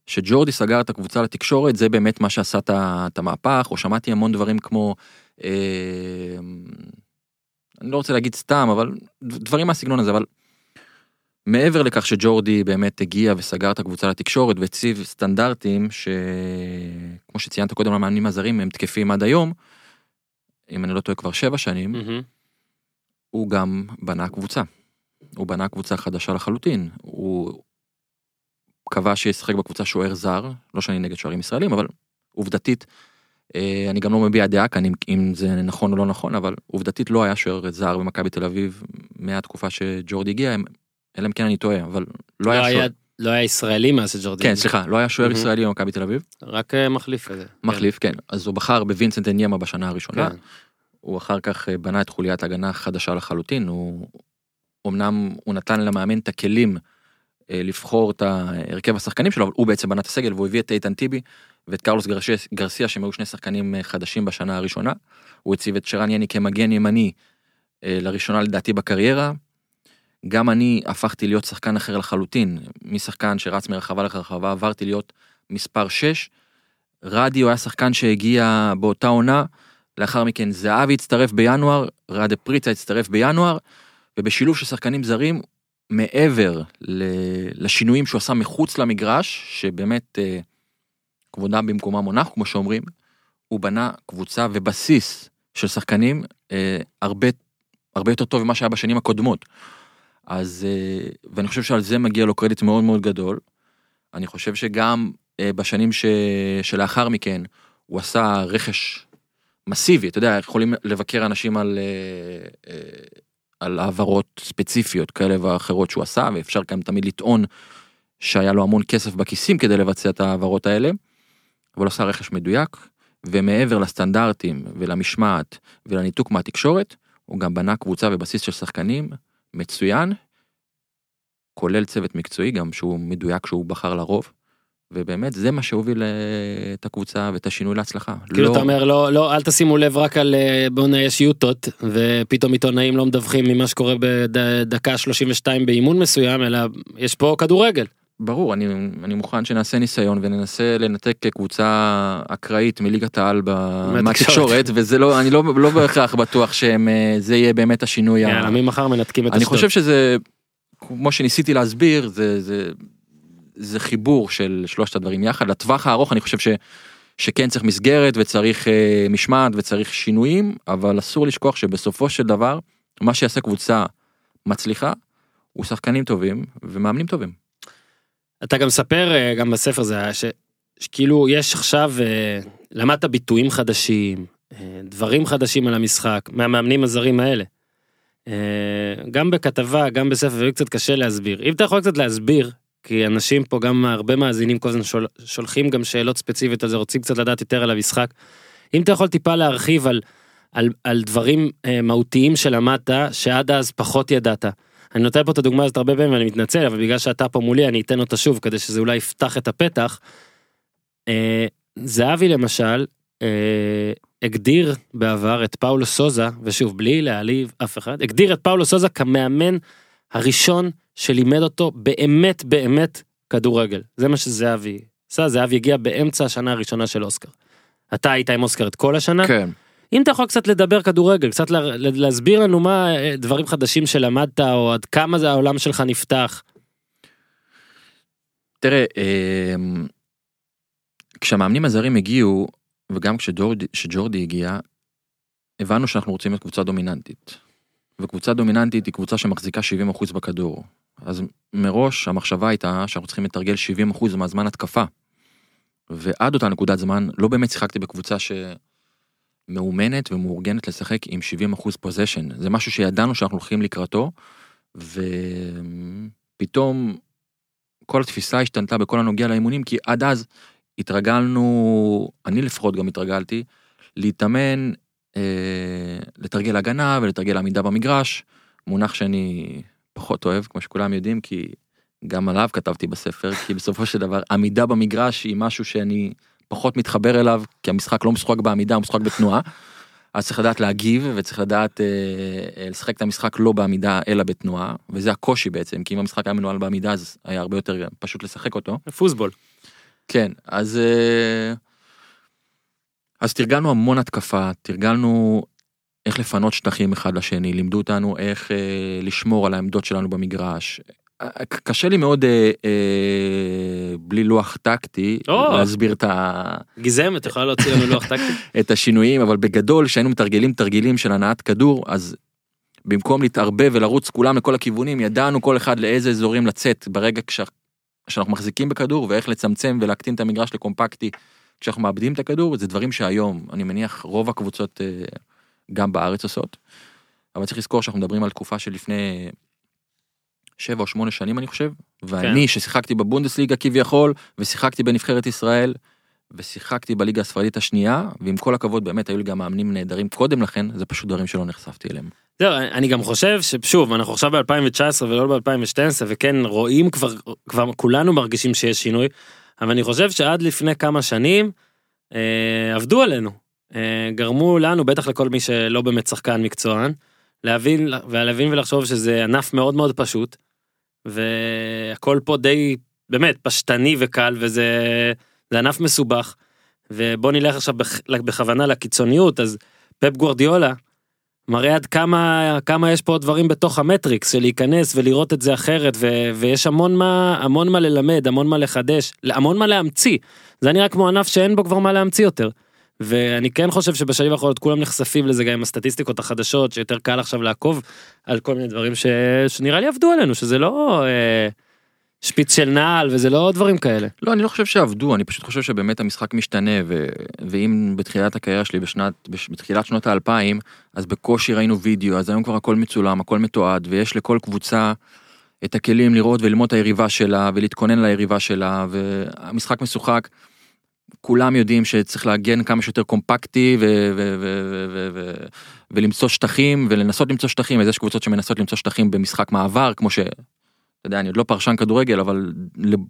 Speaker 2: שג'ורדי סגר את הקבוצה לתקשורת זה באמת מה שעשה את המהפך או שמעתי המון דברים כמו אה, אני לא רוצה להגיד סתם אבל דברים מהסגנון הזה אבל מעבר לכך שג'ורדי באמת הגיע וסגר את הקבוצה לתקשורת והציב סטנדרטים שכמו שציינת קודם למאמנים הזרים הם תקפים עד היום. אם אני לא טועה כבר שבע שנים הוא גם בנה קבוצה. הוא בנה קבוצה חדשה לחלוטין. הוא קבע שישחק בקבוצה שוער זר, לא שאני נגד שוערים ישראלים, אבל עובדתית, אה, אני גם לא מביע דעה כאן אם, אם זה נכון או לא נכון, אבל עובדתית לא היה שוער זר במכבי תל אביב מהתקופה שג'ורדי הגיע, הם- אלא אם כן אני טועה, אבל לא
Speaker 1: לא
Speaker 2: היה שוער.
Speaker 1: לא היה ישראלי מאז שג'ורדי.
Speaker 2: כן. סליחה, לא היה שוער. ישראלי במכבי תל אביב,
Speaker 1: רק אה, מחליף כזה.
Speaker 2: מחליף, כן. אז הוא בחר בווינסנט אניימה בשנה הראשונה.
Speaker 1: כן.
Speaker 2: הוא אחר כך אה, בנה את חוליית הגנה חדשה לחלוטין, הוא אמנם הוא נתן למאמן את הכלים אה, לבחור את הרכב השחקנים שלו, אבל הוא בעצם בנה את הסגל והוא הביא את איתן טיבי ואת קרלוס גרסיה שהם היו שני שחקנים חדשים בשנה הראשונה. הוא הציב את שרן יני כמגן ימני לראשונה לדעתי בקריירה. גם אני הפכתי להיות שחקן אחר לחלוטין, משחקן שרץ מרחבה לרחבה עברתי להיות מספר 6. רדיו היה שחקן שהגיע באותה עונה, לאחר מכן זהבי הצטרף בינואר, ראדה פריצה הצטרף בינואר, ובשילוב של שחקנים זרים, מעבר לשינויים שהוא עשה מחוץ למגרש, שבאמת אה, כבודם במקומם מונח, כמו שאומרים, הוא בנה קבוצה ובסיס של שחקנים אה, הרבה, הרבה יותר טוב ממה שהיה בשנים הקודמות. אז, אה, ואני חושב שעל זה מגיע לו קרדיט מאוד מאוד גדול. אני חושב שגם אה, בשנים ש... שלאחר מכן הוא עשה רכש מסיבי, אתה יודע, יכולים לבקר אנשים על, אה, על העברות ספציפיות כאלה ואחרות שהוא עשה, ואפשר גם תמיד לטעון שהיה לו המון כסף בכיסים כדי לבצע את ההעברות האלה, אבל עשה רכש מדויק, ומעבר לסטנדרטים ולמשמעת ולניתוק מהתקשורת, הוא גם בנה קבוצה ובסיס של שחקנים מצוין, כולל צוות מקצועי גם שהוא מדויק שהוא בחר לרוב. ובאמת זה מה שהוביל אה, את הקבוצה ואת השינוי להצלחה.
Speaker 1: כאילו
Speaker 2: לא-
Speaker 1: אתה אומר לא לא אל תשימו לב רק על אה, בוא נהיה יוטות ופתאום עיתונאים לא מדווחים ממה שקורה בדקה 32 באימון מסוים אלא יש פה כדורגל.
Speaker 2: ברור, אני, אני מוכן שנעשה ניסיון וננסה לנתק קבוצה אקראית מליגת העל ב-
Speaker 1: מהתקשורת.
Speaker 2: מהתקשורת, וזה לא, אני לא, לא בהכרח בטוח שזה יהיה באמת השינוי.
Speaker 1: יאללה ממחר מנתקים את
Speaker 2: אני
Speaker 1: אשדוד.
Speaker 2: חושב שזה, כמו שניסיתי להסביר, זה, זה, זה חיבור של שלושת הדברים יחד. לטווח הארוך אני חושב ש, שכן צריך מסגרת וצריך אה, משמעת וצריך שינויים, אבל אסור לשכוח שבסופו של דבר, מה שיעשה קבוצה מצליחה, הוא שחקנים טובים ומאמנים טובים.
Speaker 1: אתה גם מספר אה, גם בספר זה היה ש- שכאילו יש עכשיו אה, למדת ביטויים חדשים אה, דברים חדשים על המשחק מהמאמנים הזרים האלה. גם בכתבה גם בספר קצת קשה להסביר אם אתה יכול קצת להסביר כי אנשים פה, גם הרבה מאזינים כל הזמן שול, שולחים גם שאלות ספציפיות על זה, רוצים קצת לדעת יותר על המשחק. אם אתה יכול טיפה להרחיב על, על, על דברים מהותיים שלמדת, שעד אז פחות ידעת. אני נותן פה את הדוגמה הזאת הרבה פעמים ואני מתנצל, אבל בגלל שאתה פה מולי אני אתן אותה שוב כדי שזה אולי יפתח את הפתח. אה, זהבי למשל, אה, הגדיר בעבר את פאולו סוזה, ושוב בלי להעליב אף אחד, הגדיר את פאולו סוזה כמאמן הראשון שלימד אותו באמת באמת כדורגל. זה מה שזהבי עשה, זהבי הגיע באמצע השנה הראשונה של אוסקר. אתה היית עם אוסקר את כל השנה?
Speaker 2: כן.
Speaker 1: אם אתה יכול קצת לדבר כדורגל, קצת לה, להסביר לנו מה אה, דברים חדשים שלמדת, או עד כמה זה העולם שלך נפתח.
Speaker 2: תראה, אמ, כשהמאמנים הזרים הגיעו, וגם כשג'ורדי, הגיע, הבנו שאנחנו רוצים להיות קבוצה דומיננטית. וקבוצה דומיננטית היא קבוצה שמחזיקה 70% בכדור. אז מראש המחשבה הייתה שאנחנו צריכים לתרגל 70% מהזמן התקפה. ועד אותה נקודת זמן לא באמת שיחקתי בקבוצה שמאומנת ומאורגנת לשחק עם 70% פוזיישן. זה משהו שידענו שאנחנו הולכים לקראתו, ופתאום כל התפיסה השתנתה בכל הנוגע לאימונים, כי עד אז התרגלנו, אני לפחות גם התרגלתי, להתאמן, אה, לתרגל הגנה ולתרגל עמידה במגרש, מונח שאני פחות אוהב, כמו שכולם יודעים, כי גם עליו כתבתי בספר, כי בסופו של דבר עמידה במגרש היא משהו שאני פחות מתחבר אליו, כי המשחק לא משחק בעמידה, הוא משחק בתנועה. אז צריך לדעת להגיב וצריך לדעת אה, אה, לשחק את המשחק לא בעמידה אלא בתנועה, וזה הקושי בעצם, כי אם המשחק היה מנוהל בעמידה אז היה הרבה יותר פשוט לשחק אותו.
Speaker 1: פוסבול.
Speaker 2: כן, אז... אה, אז תרגלנו המון התקפה, תרגלנו איך לפנות שטחים אחד לשני, לימדו אותנו איך אה, לשמור על העמדות שלנו במגרש. קשה לי מאוד אה, אה, בלי לוח טקטי
Speaker 1: או.
Speaker 2: להסביר את, ה,
Speaker 1: גיזם, אתה יכול להוציא לנו לוח טקטי?
Speaker 2: את השינויים, אבל בגדול כשהיינו מתרגלים תרגילים של הנעת כדור, אז במקום להתערבב ולרוץ כולם לכל הכיוונים, ידענו כל אחד לאיזה אזורים לצאת ברגע כש, שאנחנו מחזיקים בכדור ואיך לצמצם ולהקטין את המגרש לקומפקטי כשאנחנו מאבדים את הכדור, זה דברים שהיום, אני מניח, רוב הקבוצות אה, גם בארץ עושות. אבל צריך לזכור שאנחנו מדברים על תקופה של לפני שבע או שמונה שנים אני חושב, ואני
Speaker 1: כן.
Speaker 2: ששיחקתי בבונדסליגה כביכול, ושיחקתי בנבחרת ישראל, ושיחקתי בליגה הספרדית השנייה, ועם כל הכבוד באמת היו לי גם מאמנים נהדרים קודם לכן, זה פשוט דברים שלא נחשפתי אליהם.
Speaker 1: זהו, אני גם חושב ששוב, אנחנו עכשיו ב-2019 ולא ב-2012, וכן, רואים כבר, כבר כולנו מרגישים שיש שינוי, אבל אני חושב שעד לפני כמה שנים, אה, עבדו עלינו. אה, גרמו לנו, בטח לכל מי שלא באמת שחקן מקצוען, להבין, ולהבין ולחשוב שזה ענף מאוד מאוד פשוט, והכל פה די, באמת, פשטני וקל, וזה זה ענף מסובך. ובוא נלך עכשיו בכ- בכוונה לקיצוניות, אז פפ גוורדיולה, מראה עד כמה כמה יש פה דברים בתוך המטריקס של להיכנס ולראות את זה אחרת ו, ויש המון מה המון מה ללמד המון מה לחדש המון מה להמציא זה נראה כמו ענף שאין בו כבר מה להמציא יותר. ואני כן חושב שבשנים האחרונות כולם נחשפים לזה גם עם הסטטיסטיקות החדשות שיותר קל עכשיו לעקוב על כל מיני דברים ש, שנראה לי עבדו עלינו שזה לא אה, שפיץ של נעל וזה לא דברים כאלה.
Speaker 2: לא, אני לא חושב שעבדו, אני פשוט חושב שבאמת המשחק משתנה, ו... ואם בתחילת הקריירה שלי בשנת, בש- בתחילת שנות האלפיים, אז בקושי ראינו וידאו, אז היום כבר הכל מצולם, הכל מתועד, ויש לכל קבוצה את הכלים לראות וללמוד את היריבה שלה, ולהתכונן ליריבה שלה, והמשחק משוחק. כולם יודעים שצריך להגן כמה שיותר קומפקטי ו- ו- ו- ו- ו- ולמצוא שטחים ולנסות למצוא שטחים אז יש קבוצות שמנסות למצוא שטחים במשחק מעבר כמו ש... אתה יודע, אני עוד לא פרשן כדורגל, אבל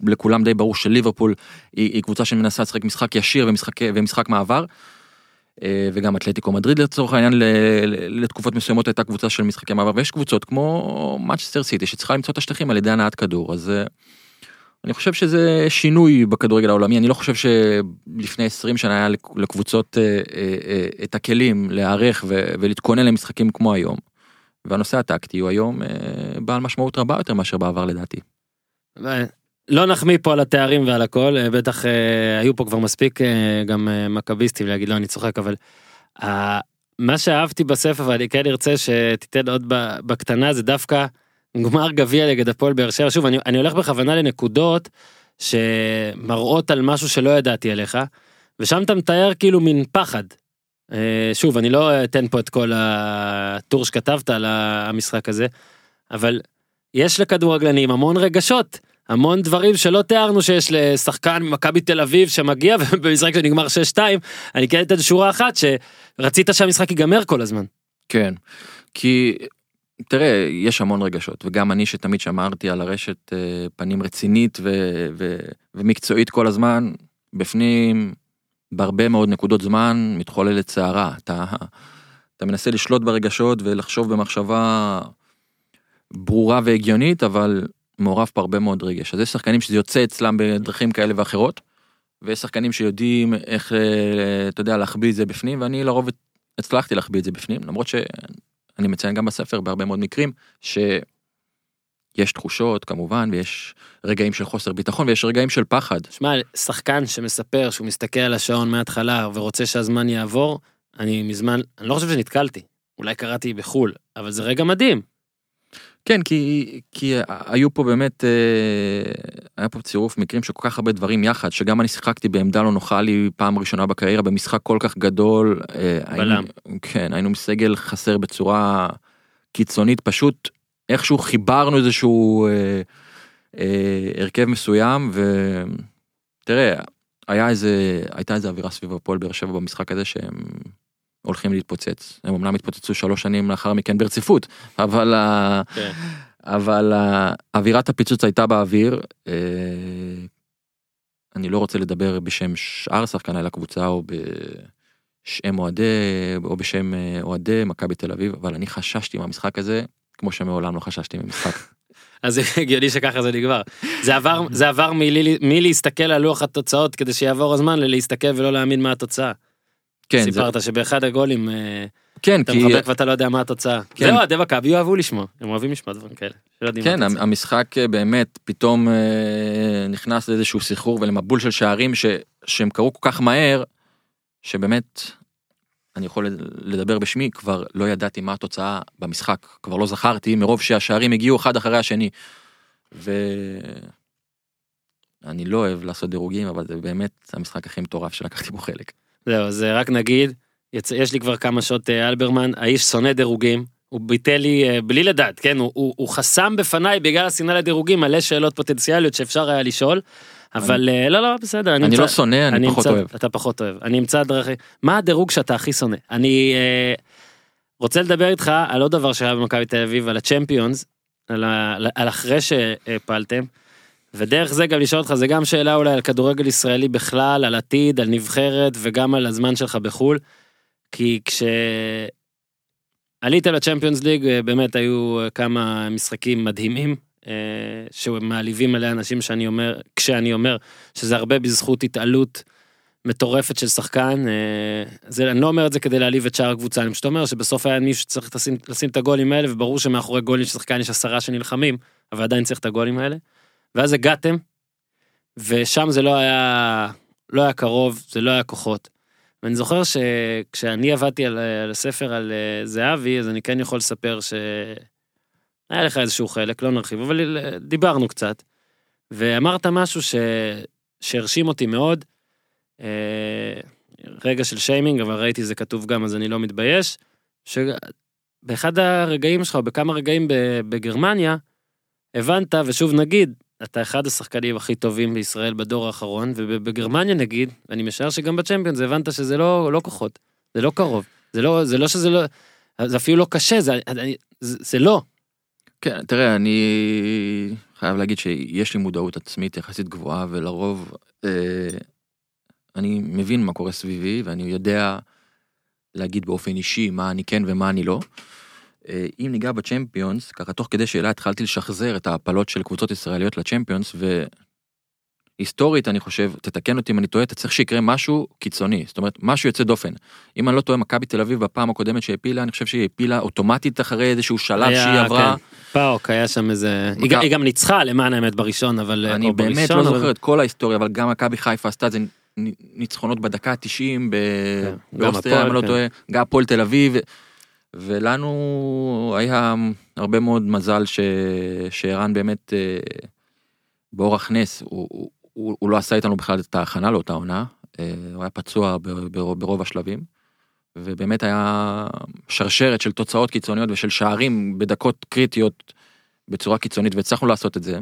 Speaker 2: לכולם די ברור שליברפול היא, היא קבוצה שמנסה לשחק משחק ישיר ומשחק, ומשחק מעבר. אה, וגם אתלטיקו מדריד לצורך העניין לתקופות מסוימות הייתה קבוצה של משחקי מעבר ויש קבוצות כמו מצ'סטר סיטי שצריכה למצוא את השטחים על ידי הנעת כדור אז אה, אני חושב שזה שינוי בכדורגל העולמי אני לא חושב שלפני 20 שנה היה לק- לקבוצות אה, אה, אה, את הכלים להיערך ולהתכונן למשחקים כמו היום. והנושא הטקטי הוא היום בעל משמעות רבה יותר מאשר בעבר לדעתי.
Speaker 1: לא נחמיא פה על התארים ועל הכל, בטח היו פה כבר מספיק גם מכביסטים להגיד לא אני צוחק אבל מה שאהבתי בספר ואני כן ארצה שתיתן עוד בקטנה זה דווקא גמר גביע נגד הפועל באר שבע שוב אני, אני הולך בכוונה לנקודות שמראות על משהו שלא ידעתי עליך ושם אתה מתאר כאילו מין פחד. אה, שוב אני לא אתן פה את כל הטור שכתבת על המשחק הזה אבל יש לכדורגלנים המון רגשות המון דברים שלא תיארנו שיש לשחקן ממכבי תל אביב שמגיע ובמשחק שנגמר 6-2 אני כן אתן שורה אחת שרצית שהמשחק ייגמר כל הזמן.
Speaker 2: כן, כי תראה, יש המון רגשות, וגם אני שתמיד שמרתי על הרשת אה, פנים רצינית ו, ו, ומקצועית כל הזמן, בפנים, בהרבה מאוד נקודות זמן, מתחוללת סערה. אתה, אתה מנסה לשלוט ברגשות ולחשוב במחשבה ברורה והגיונית, אבל מעורב פה הרבה מאוד רגש. אז יש שחקנים שזה יוצא אצלם בדרכים כאלה ואחרות, ויש שחקנים שיודעים איך, אה, אתה יודע, להחביא את זה בפנים, ואני לרוב הצלחתי להחביא את זה בפנים, למרות שאני מציין גם בספר בהרבה מאוד מקרים, שיש תחושות כמובן, ויש רגעים של חוסר ביטחון, ויש רגעים של פחד.
Speaker 1: שמע, שחקן שמספר שהוא מסתכל על השעון מההתחלה ורוצה שהזמן יעבור, אני מזמן, אני לא חושב שנתקלתי, אולי קראתי בחו"ל, אבל זה רגע מדהים.
Speaker 2: כן, כי, כי היו פה באמת, אה, היה פה צירוף מקרים של כל כך הרבה דברים יחד, שגם אני שיחקתי בעמדה לא נוחה לי פעם ראשונה בקריירה במשחק כל כך גדול. אה,
Speaker 1: בלם.
Speaker 2: היינו, כן, היינו מסגל חסר בצורה קיצונית, פשוט איכשהו חיברנו איזשהו אה, אה, הרכב מסוים, ותראה, היה איזה, הייתה איזה אווירה סביב הפועל באר שבע במשחק הזה שהם הולכים להתפוצץ. הם אמנם התפוצצו שלוש שנים לאחר מכן ברציפות, אבל, ה-
Speaker 1: כן.
Speaker 2: אבל ה- אווירת הפיצוץ הייתה באוויר. אה, אני לא רוצה לדבר בשם שאר שחקני לקבוצה או בשם אוהדי או בשם אה, אוהדי מכבי תל אביב, אבל אני חששתי מהמשחק הזה כמו שמעולם לא חששתי ממשחק.
Speaker 1: אז זה הגיוני שככה זה נגמר. זה עבר, זה עבר מלהסתכל על לוח התוצאות כדי שיעבור הזמן ללהסתכל ולא להאמין מה התוצאה.
Speaker 2: כן, זה,
Speaker 1: סיפרת שבאחד הגולים אה,
Speaker 2: כן,
Speaker 1: אתה
Speaker 2: כי,
Speaker 1: מחבק ואתה לא יודע מה התוצאה.
Speaker 2: כן.
Speaker 1: זהו, אוהדי מכבי יאהבו לשמוע, הם אוהבים לשמוע דברים כאלה.
Speaker 2: כן. המשחק אה, באמת פתאום אה, נכנס לאיזשהו סחרור ולמבול של שערים ש, שהם קרו כל כך מהר, שבאמת, אני יכול לדבר בשמי, כבר לא ידעתי מה התוצאה במשחק, כבר לא זכרתי, מרוב שהשערים הגיעו אחד אחרי השני. ואני לא אוהב לעשות דירוגים, אבל זה באמת המשחק הכי מטורף שלקחתי בו חלק.
Speaker 1: זהו, אז אה, רק נגיד, יצ... יש לי כבר כמה שעות אה, אלברמן, האיש שונא דירוגים, הוא ביטל לי אה, בלי לדעת, כן, הוא, הוא, הוא חסם בפניי בגלל השנאה לדירוגים מלא שאלות פוטנציאליות שאפשר היה לשאול, אבל אה, לא, לא, בסדר,
Speaker 2: אני
Speaker 1: אמצא-
Speaker 2: לא שונא, אני פחות
Speaker 1: אמצא-
Speaker 2: אוהב.
Speaker 1: אתה פחות אוהב, אני אמצא דרכי, מה הדירוג שאתה הכי שונא? אני אה, רוצה לדבר איתך על עוד דבר שהיה במכבי תל אביב, על הצ'מפיונס, על, ה... על אחרי שהפלתם. ודרך זה גם לשאול אותך, זה גם שאלה אולי על כדורגל ישראלי בכלל, על עתיד, על נבחרת וגם על הזמן שלך בחו"ל. כי כשעליתם לצ'מפיונס ליג אה, באמת היו אה, כמה משחקים מדהימים, אה, שמעליבים עליה אנשים שאני אומר, כשאני אומר שזה הרבה בזכות התעלות מטורפת של שחקן. זה, אני לא אומר את זה כדי להעליב את שאר הקבוצה, אני פשוט אומר שבסוף היה מישהו שצריך לשים, לשים את הגולים האלה, וברור שמאחורי גולים של שחקן יש עשרה שנלחמים, אבל עדיין צריך את הגולים האלה. ואז הגעתם, ושם זה לא היה, לא היה קרוב, זה לא היה כוחות. ואני זוכר שכשאני עבדתי על, על הספר על אה, זהבי, אז אני כן יכול לספר שהיה לך איזשהו חלק, לא נרחיב, אבל דיברנו קצת. ואמרת משהו ש... שהרשים אותי מאוד, אה, רגע של שיימינג, אבל ראיתי זה כתוב גם, אז אני לא מתבייש, שבאחד הרגעים שלך, או בכמה רגעים בגרמניה, הבנת, ושוב נגיד, אתה אחד השחקנים הכי טובים בישראל בדור האחרון, ובגרמניה נגיד, אני משער שגם בצ'מפיונס הבנת שזה לא, לא כוחות, זה לא קרוב, זה לא, זה לא שזה לא, זה אפילו לא קשה, זה, אני, זה, זה לא.
Speaker 2: כן, תראה, אני חייב להגיד שיש לי מודעות עצמית יחסית גבוהה, ולרוב אה, אני מבין מה קורה סביבי, ואני יודע להגיד באופן אישי מה אני כן ומה אני לא. אה, אם ניגע בצ'מפיונס, ככה תוך כדי שאלה התחלתי לשחזר את ההפלות של קבוצות ישראליות לצ'מפיונס, והיסטורית אני חושב, תתקן אותי אם אני טועה, אתה צריך שיקרה משהו קיצוני, זאת אומרת, משהו יוצא דופן. אם אני לא טועה, מכבי תל אביב בפעם הקודמת שהעפילה, אני חושב שהיא העפילה אוטומטית אחרי איזשהו שלב
Speaker 1: היה,
Speaker 2: שהיא עברה.
Speaker 1: כן, פאוק, היה שם איזה, היא,
Speaker 2: מכבי-
Speaker 1: גם- היא גם ניצחה למען האמת בראשון, אבל...
Speaker 2: אני
Speaker 1: או
Speaker 2: באמת
Speaker 1: בראשון,
Speaker 2: לא
Speaker 1: אבל-
Speaker 2: זוכר את כל ההיסטוריה, אבל גם מכבי חיפה עשתה את זה ניצחונות בדקה ה-90
Speaker 1: כן,
Speaker 2: באוסטריה, אם אני לא
Speaker 1: כן.
Speaker 2: טועה, גם הפועל תל אביב, ולנו היה הרבה מאוד מזל ש- שערן באמת אה, באורח נס, הוא- הוא- הוא לא עשה איתנו בכלל את ההכנה לאותה עונה, אה, הוא היה פצוע ברוב ברוב השלבים. ובאמת היה שרשרת של תוצאות קיצוניות ושל שערים בדקות קריטיות בצורה קיצונית והצלחנו לעשות את זה.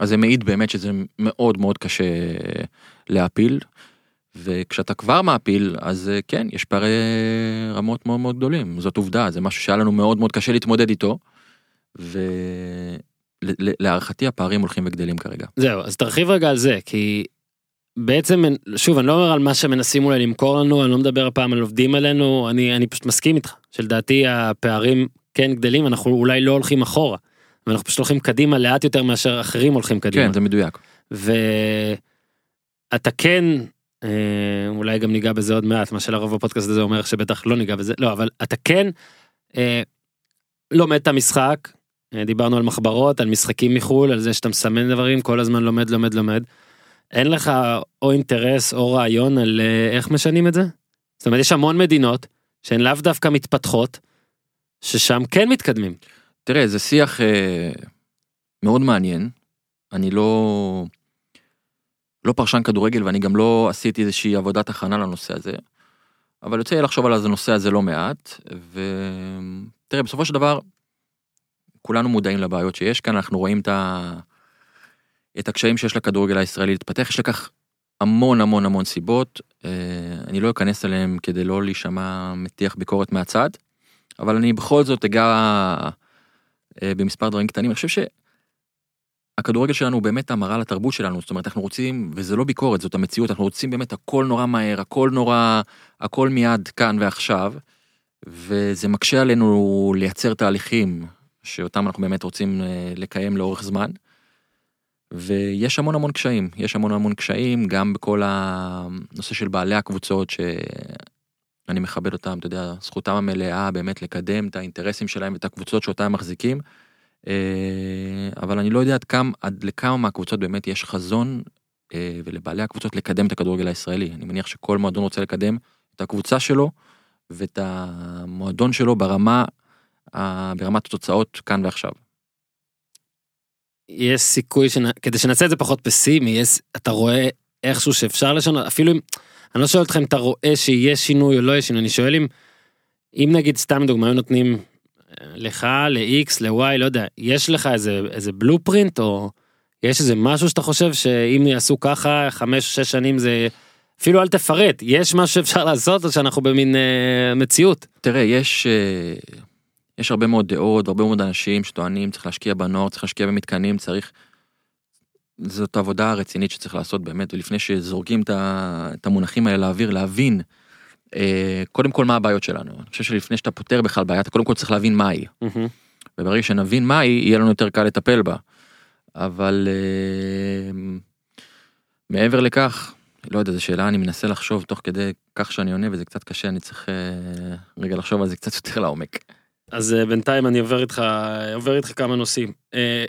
Speaker 2: אז זה מעיד באמת שזה מאוד מאוד קשה להפיל. וכשאתה כבר מעפיל אז אה, כן יש פערי רמות מאוד מאוד גדולים זאת עובדה זה משהו שהיה לנו מאוד מאוד קשה להתמודד איתו. ולהערכתי הפערים הולכים וגדלים כרגע.
Speaker 1: זהו, אז תרחיב רגע על זה, כי בעצם, שוב, אני לא אומר על מה שמנסים אולי למכור לנו, אני לא מדבר הפעם על עובדים עלינו, אני, אני פשוט מסכים איתך, שלדעתי הפערים כן גדלים, אנחנו אולי לא הולכים אחורה, ואנחנו פשוט הולכים קדימה לאט יותר מאשר אחרים הולכים קדימה.
Speaker 2: כן, זה מדויק.
Speaker 1: ואתה כן, אה, אולי גם ניגע בזה עוד מעט, מה שלרוב הפודקאסט הזה אומר שבטח לא ניגע בזה, לא, אבל אתה כן אה, לומד את המשחק, אה, דיברנו על מחברות, על משחקים מחו"ל, על זה שאתה מסמן דברים, כל הזמן לומד, לומד, לומד. אין לך או אינטרס או רעיון על אה, איך משנים את זה? זאת אומרת, יש המון מדינות שהן לאו דווקא מתפתחות, ששם כן מתקדמים.
Speaker 2: תראה, זה שיח אה, מאוד מעניין. אני לא... לא פרשן כדורגל ואני גם לא עשיתי איזושהי עבודת הכנה לנושא הזה. אבל יוצא לי לחשוב על הנושא הזה לא מעט, ותראה, בסופו של דבר, כולנו מודעים לבעיות שיש כאן, אנחנו רואים את, ה... את הקשיים שיש לכדורגל הישראלי להתפתח, יש לכך המון המון המון סיבות, אה, אני לא אכנס אליהם כדי לא להישמע מטיח ביקורת מהצד, אבל אני בכל זאת אגע אה, במספר דברים קטנים, אני חושב שהכדורגל שלנו הוא באמת המראה לתרבות שלנו, זאת אומרת אנחנו רוצים, וזה לא ביקורת, זאת המציאות, אנחנו רוצים באמת הכל נורא מהר, הכל נורא, הכל מיד כאן ועכשיו, וזה מקשה עלינו לייצר תהליכים שאותם אנחנו באמת רוצים אה, לקיים לאורך זמן. ויש המון המון קשיים, יש המון המון קשיים גם בכל הנושא של בעלי הקבוצות שאני מכבד אותם, אתה יודע, זכותם המלאה באמת לקדם את האינטרסים שלהם ואת הקבוצות שאותם הם מחזיקים. אה, אבל אני לא יודע עד כמה, עד לכמה מהקבוצות באמת יש חזון אה, ולבעלי הקבוצות לקדם את הכדורגל הישראלי. אני מניח שכל מועדון רוצה לקדם את הקבוצה שלו ואת המועדון שלו ברמה ברמת התוצאות כאן ועכשיו.
Speaker 1: יש סיכוי שכדי שנעשה את זה פחות פסימי יש אתה רואה איכשהו שאפשר לשנות אפילו אם אני לא שואל אותך אם אתה רואה שיהיה שינוי או לא יהיה שינוי אני שואל אם אם נגיד סתם דוגמא היו נותנים לך ל-X ל-Y לא יודע יש לך איזה איזה בלופרינט או יש איזה משהו שאתה חושב שאם יעשו ככה חמש שש שנים זה אפילו אל תפרט יש משהו שאפשר לעשות או שאנחנו במין אה, מציאות.
Speaker 2: תראה יש. אה... יש הרבה מאוד דעות, הרבה מאוד אנשים שטוענים צריך להשקיע בנוער, צריך להשקיע במתקנים, צריך... זאת עבודה רצינית שצריך לעשות באמת, ולפני שזורקים את המונחים האלה לאוויר, להבין קודם כל מה הבעיות שלנו. אני חושב שלפני שאתה פותר בכלל בעיה, אתה קודם כל צריך להבין מה היא. Mm-hmm. וברגע שנבין מה היא, יהיה לנו יותר קל לטפל בה. אבל אה, מעבר לכך, לא יודע, זו שאלה, אני מנסה לחשוב תוך כדי כך שאני עונה, וזה קצת קשה, אני צריך אה, רגע לחשוב על זה קצת יותר לעומק.
Speaker 1: אז אה, בינתיים אני עובר איתך, עובר איתך כמה נושאים. אה,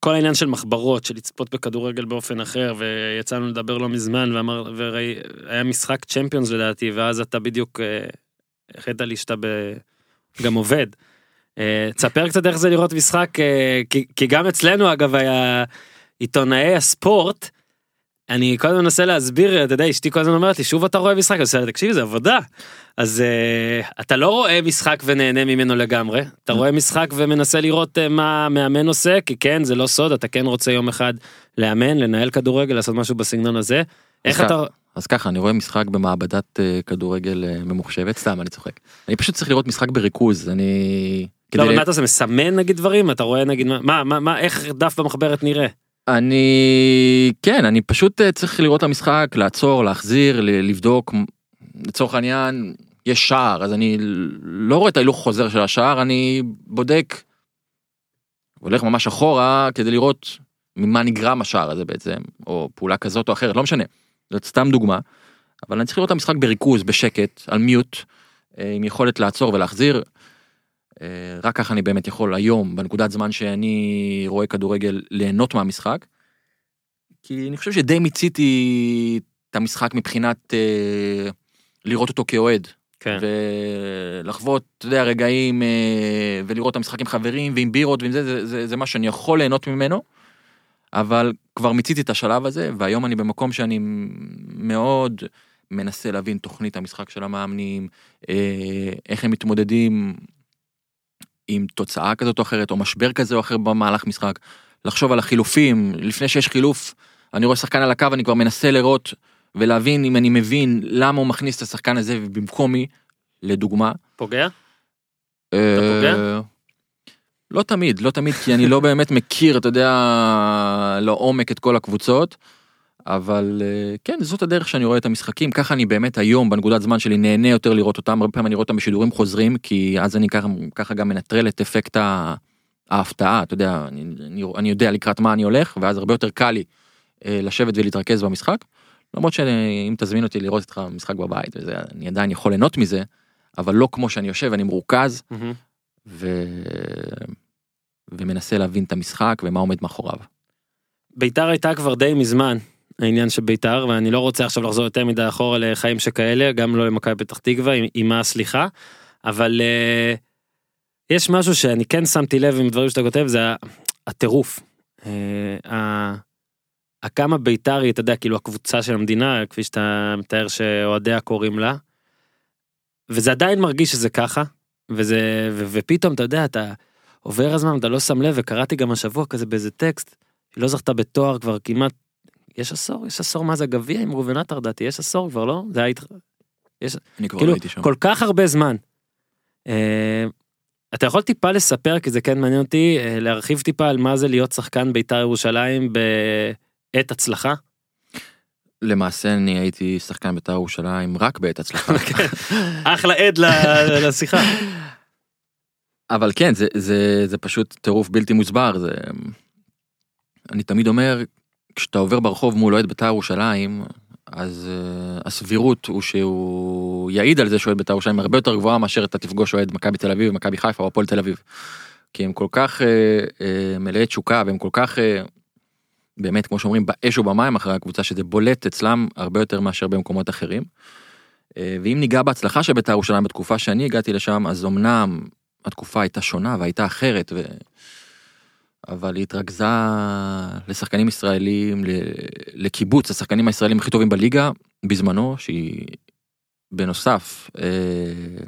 Speaker 1: כל העניין של מחברות, של לצפות בכדורגל באופן אחר, ויצאנו לדבר לא מזמן, ואמר, והיה משחק צ'מפיונס לדעתי, ואז אתה בדיוק אה, החלטת לי שאתה גם עובד. תספר קצת איך זה לראות משחק, כי, כי גם אצלנו אגב היה עיתונאי הספורט, אני כל הזמן מנסה להסביר, אתה יודע, אשתי כל הזמן אומרת לי, שוב אתה רואה משחק, אני עושה, תקשיב, זה עבודה. אז uh, אתה לא רואה משחק ונהנה ממנו לגמרי, אתה רואה משחק ומנסה לראות uh, מה המאמן עושה, כי כן, זה לא סוד, אתה כן רוצה יום אחד לאמן, לנהל כדורגל, לעשות משהו בסגנון הזה. איך אתה...
Speaker 2: אז ככה, אני רואה משחק במעבדת uh, כדורגל uh, ממוחשבת, סתם, אני צוחק. אני פשוט צריך לראות משחק בריכוז, אני...
Speaker 1: לא, אבל מה אתה עושה, מסמן נגיד דברים? אתה רואה נגיד, מה, מה, מה, איך דף במחברת נראה?
Speaker 2: אני כן אני פשוט צריך לראות את המשחק לעצור להחזיר לבדוק לצורך העניין יש שער אז אני לא רואה את ההילוך חוזר של השער אני בודק. הולך ממש אחורה כדי לראות ממה נגרם השער הזה בעצם או פעולה כזאת או אחרת לא משנה. זאת סתם דוגמה. אבל אני צריך לראות את המשחק בריכוז בשקט על מיוט אה, עם יכולת לעצור ולהחזיר. אה, רק ככה אני באמת יכול היום בנקודת זמן שאני רואה כדורגל ליהנות מהמשחק. כי אני חושב שדי מיציתי את המשחק מבחינת אה, לראות אותו כאוהד. כן. ולחוות, אתה יודע, רגעים אה, ולראות את המשחק עם חברים ועם בירות ועם זה, זה, זה, זה מה שאני יכול ליהנות ממנו. אבל כבר מיציתי את השלב הזה והיום אני במקום שאני מאוד מנסה להבין תוכנית המשחק של המאמנים, אה, איך הם מתמודדים עם תוצאה כזאת או אחרת או משבר כזה או אחר במהלך משחק. לחשוב על החילופים, לפני שיש חילוף, אני רואה שחקן על הקו, אני כבר מנסה לראות ולהבין אם אני מבין למה הוא מכניס את השחקן הזה במקומי, לדוגמה.
Speaker 1: פוגע?
Speaker 2: אה,
Speaker 1: פוגע?
Speaker 2: לא תמיד, לא תמיד, כי אני לא באמת מכיר, אתה יודע, לעומק את כל הקבוצות. אבל אה, כן, זאת הדרך שאני רואה את המשחקים, ככה אני באמת היום בנקודת זמן שלי נהנה יותר לראות אותם, הרבה פעמים אני רואה אותם בשידורים חוזרים, כי אז אני ככה, ככה גם מנטרל את אפקט ההפתעה, אתה יודע, אני, אני, אני יודע לקראת מה אני הולך, ואז הרבה יותר קל לי אה, לשבת ולהתרכז במשחק. למרות שאם תזמין אותי לראות איתך משחק בבית, וזה, אני עדיין יכול ליהנות מזה, אבל לא כמו שאני יושב, אני מרוכז,
Speaker 1: מהמם.
Speaker 2: ו... ומנסה להבין את המשחק ומה עומד מאחוריו.
Speaker 1: ביתר הייתה כבר די מזמן העניין של ביתר ואני לא רוצה עכשיו לחזור יותר מדי אחורה לחיים שכאלה גם לא למכבי פתח תקווה עם- עימה הסליחה אבל אה, יש משהו שאני כן שמתי לב עם דברים שאתה כותב זה הטירוף. אה, ה- הכמה ביתר היא אתה יודע כאילו הקבוצה של המדינה כפי שאתה מתאר שאוהדיה קוראים לה. וזה עדיין מרגיש שזה ככה וזה ו- ופתאום אתה יודע אתה עובר הזמן אתה לא שם לב וקראתי גם השבוע כזה באיזה טקסט היא לא זכתה בתואר כבר כמעט, יש עשור, יש עשור מה זה הגביע עם ראובן עטר לדעתי, יש עשור כבר לא? זה היה, התח-
Speaker 2: אני כבר
Speaker 1: כאילו,
Speaker 2: לא הייתי שם.
Speaker 1: כל כך הרבה זמן. אה, אתה יכול טיפה לספר, כי זה כן מעניין אותי, אה, להרחיב טיפה על מה זה להיות שחקן בית"ר ירושלים בעת הצלחה?
Speaker 2: למעשה אני הייתי שחקן בית"ר ירושלים רק בעת הצלחה.
Speaker 1: אחלה עד לשיחה.
Speaker 2: אבל כן זה זה זה פשוט טירוף בלתי מוסבר זה אני תמיד אומר כשאתה עובר ברחוב מול אוהד בית"ר ירושלים אז uh, הסבירות הוא שהוא יעיד על זה שאוהד בית"ר ירושלים הרבה יותר גבוהה מאשר אתה תפגוש אוהד מכבי תל אביב מכבי חיפה או הפועל תל אביב. כי הם כל כך uh, uh, מלאי תשוקה והם כל כך uh, באמת כמו שאומרים באש ובמים אחרי הקבוצה שזה בולט אצלם הרבה יותר מאשר במקומות אחרים. אה, ואם ניגע בהצלחה של בית"ר ירושלים בתקופה שאני הגעתי לשם אז אמנם התקופה הייתה שונה והייתה אחרת ו... אבל היא התרכזה לשחקנים ישראלים לקיבוץ השחקנים הישראלים הכי טובים בליגה בזמנו שהיא בנוסף אה,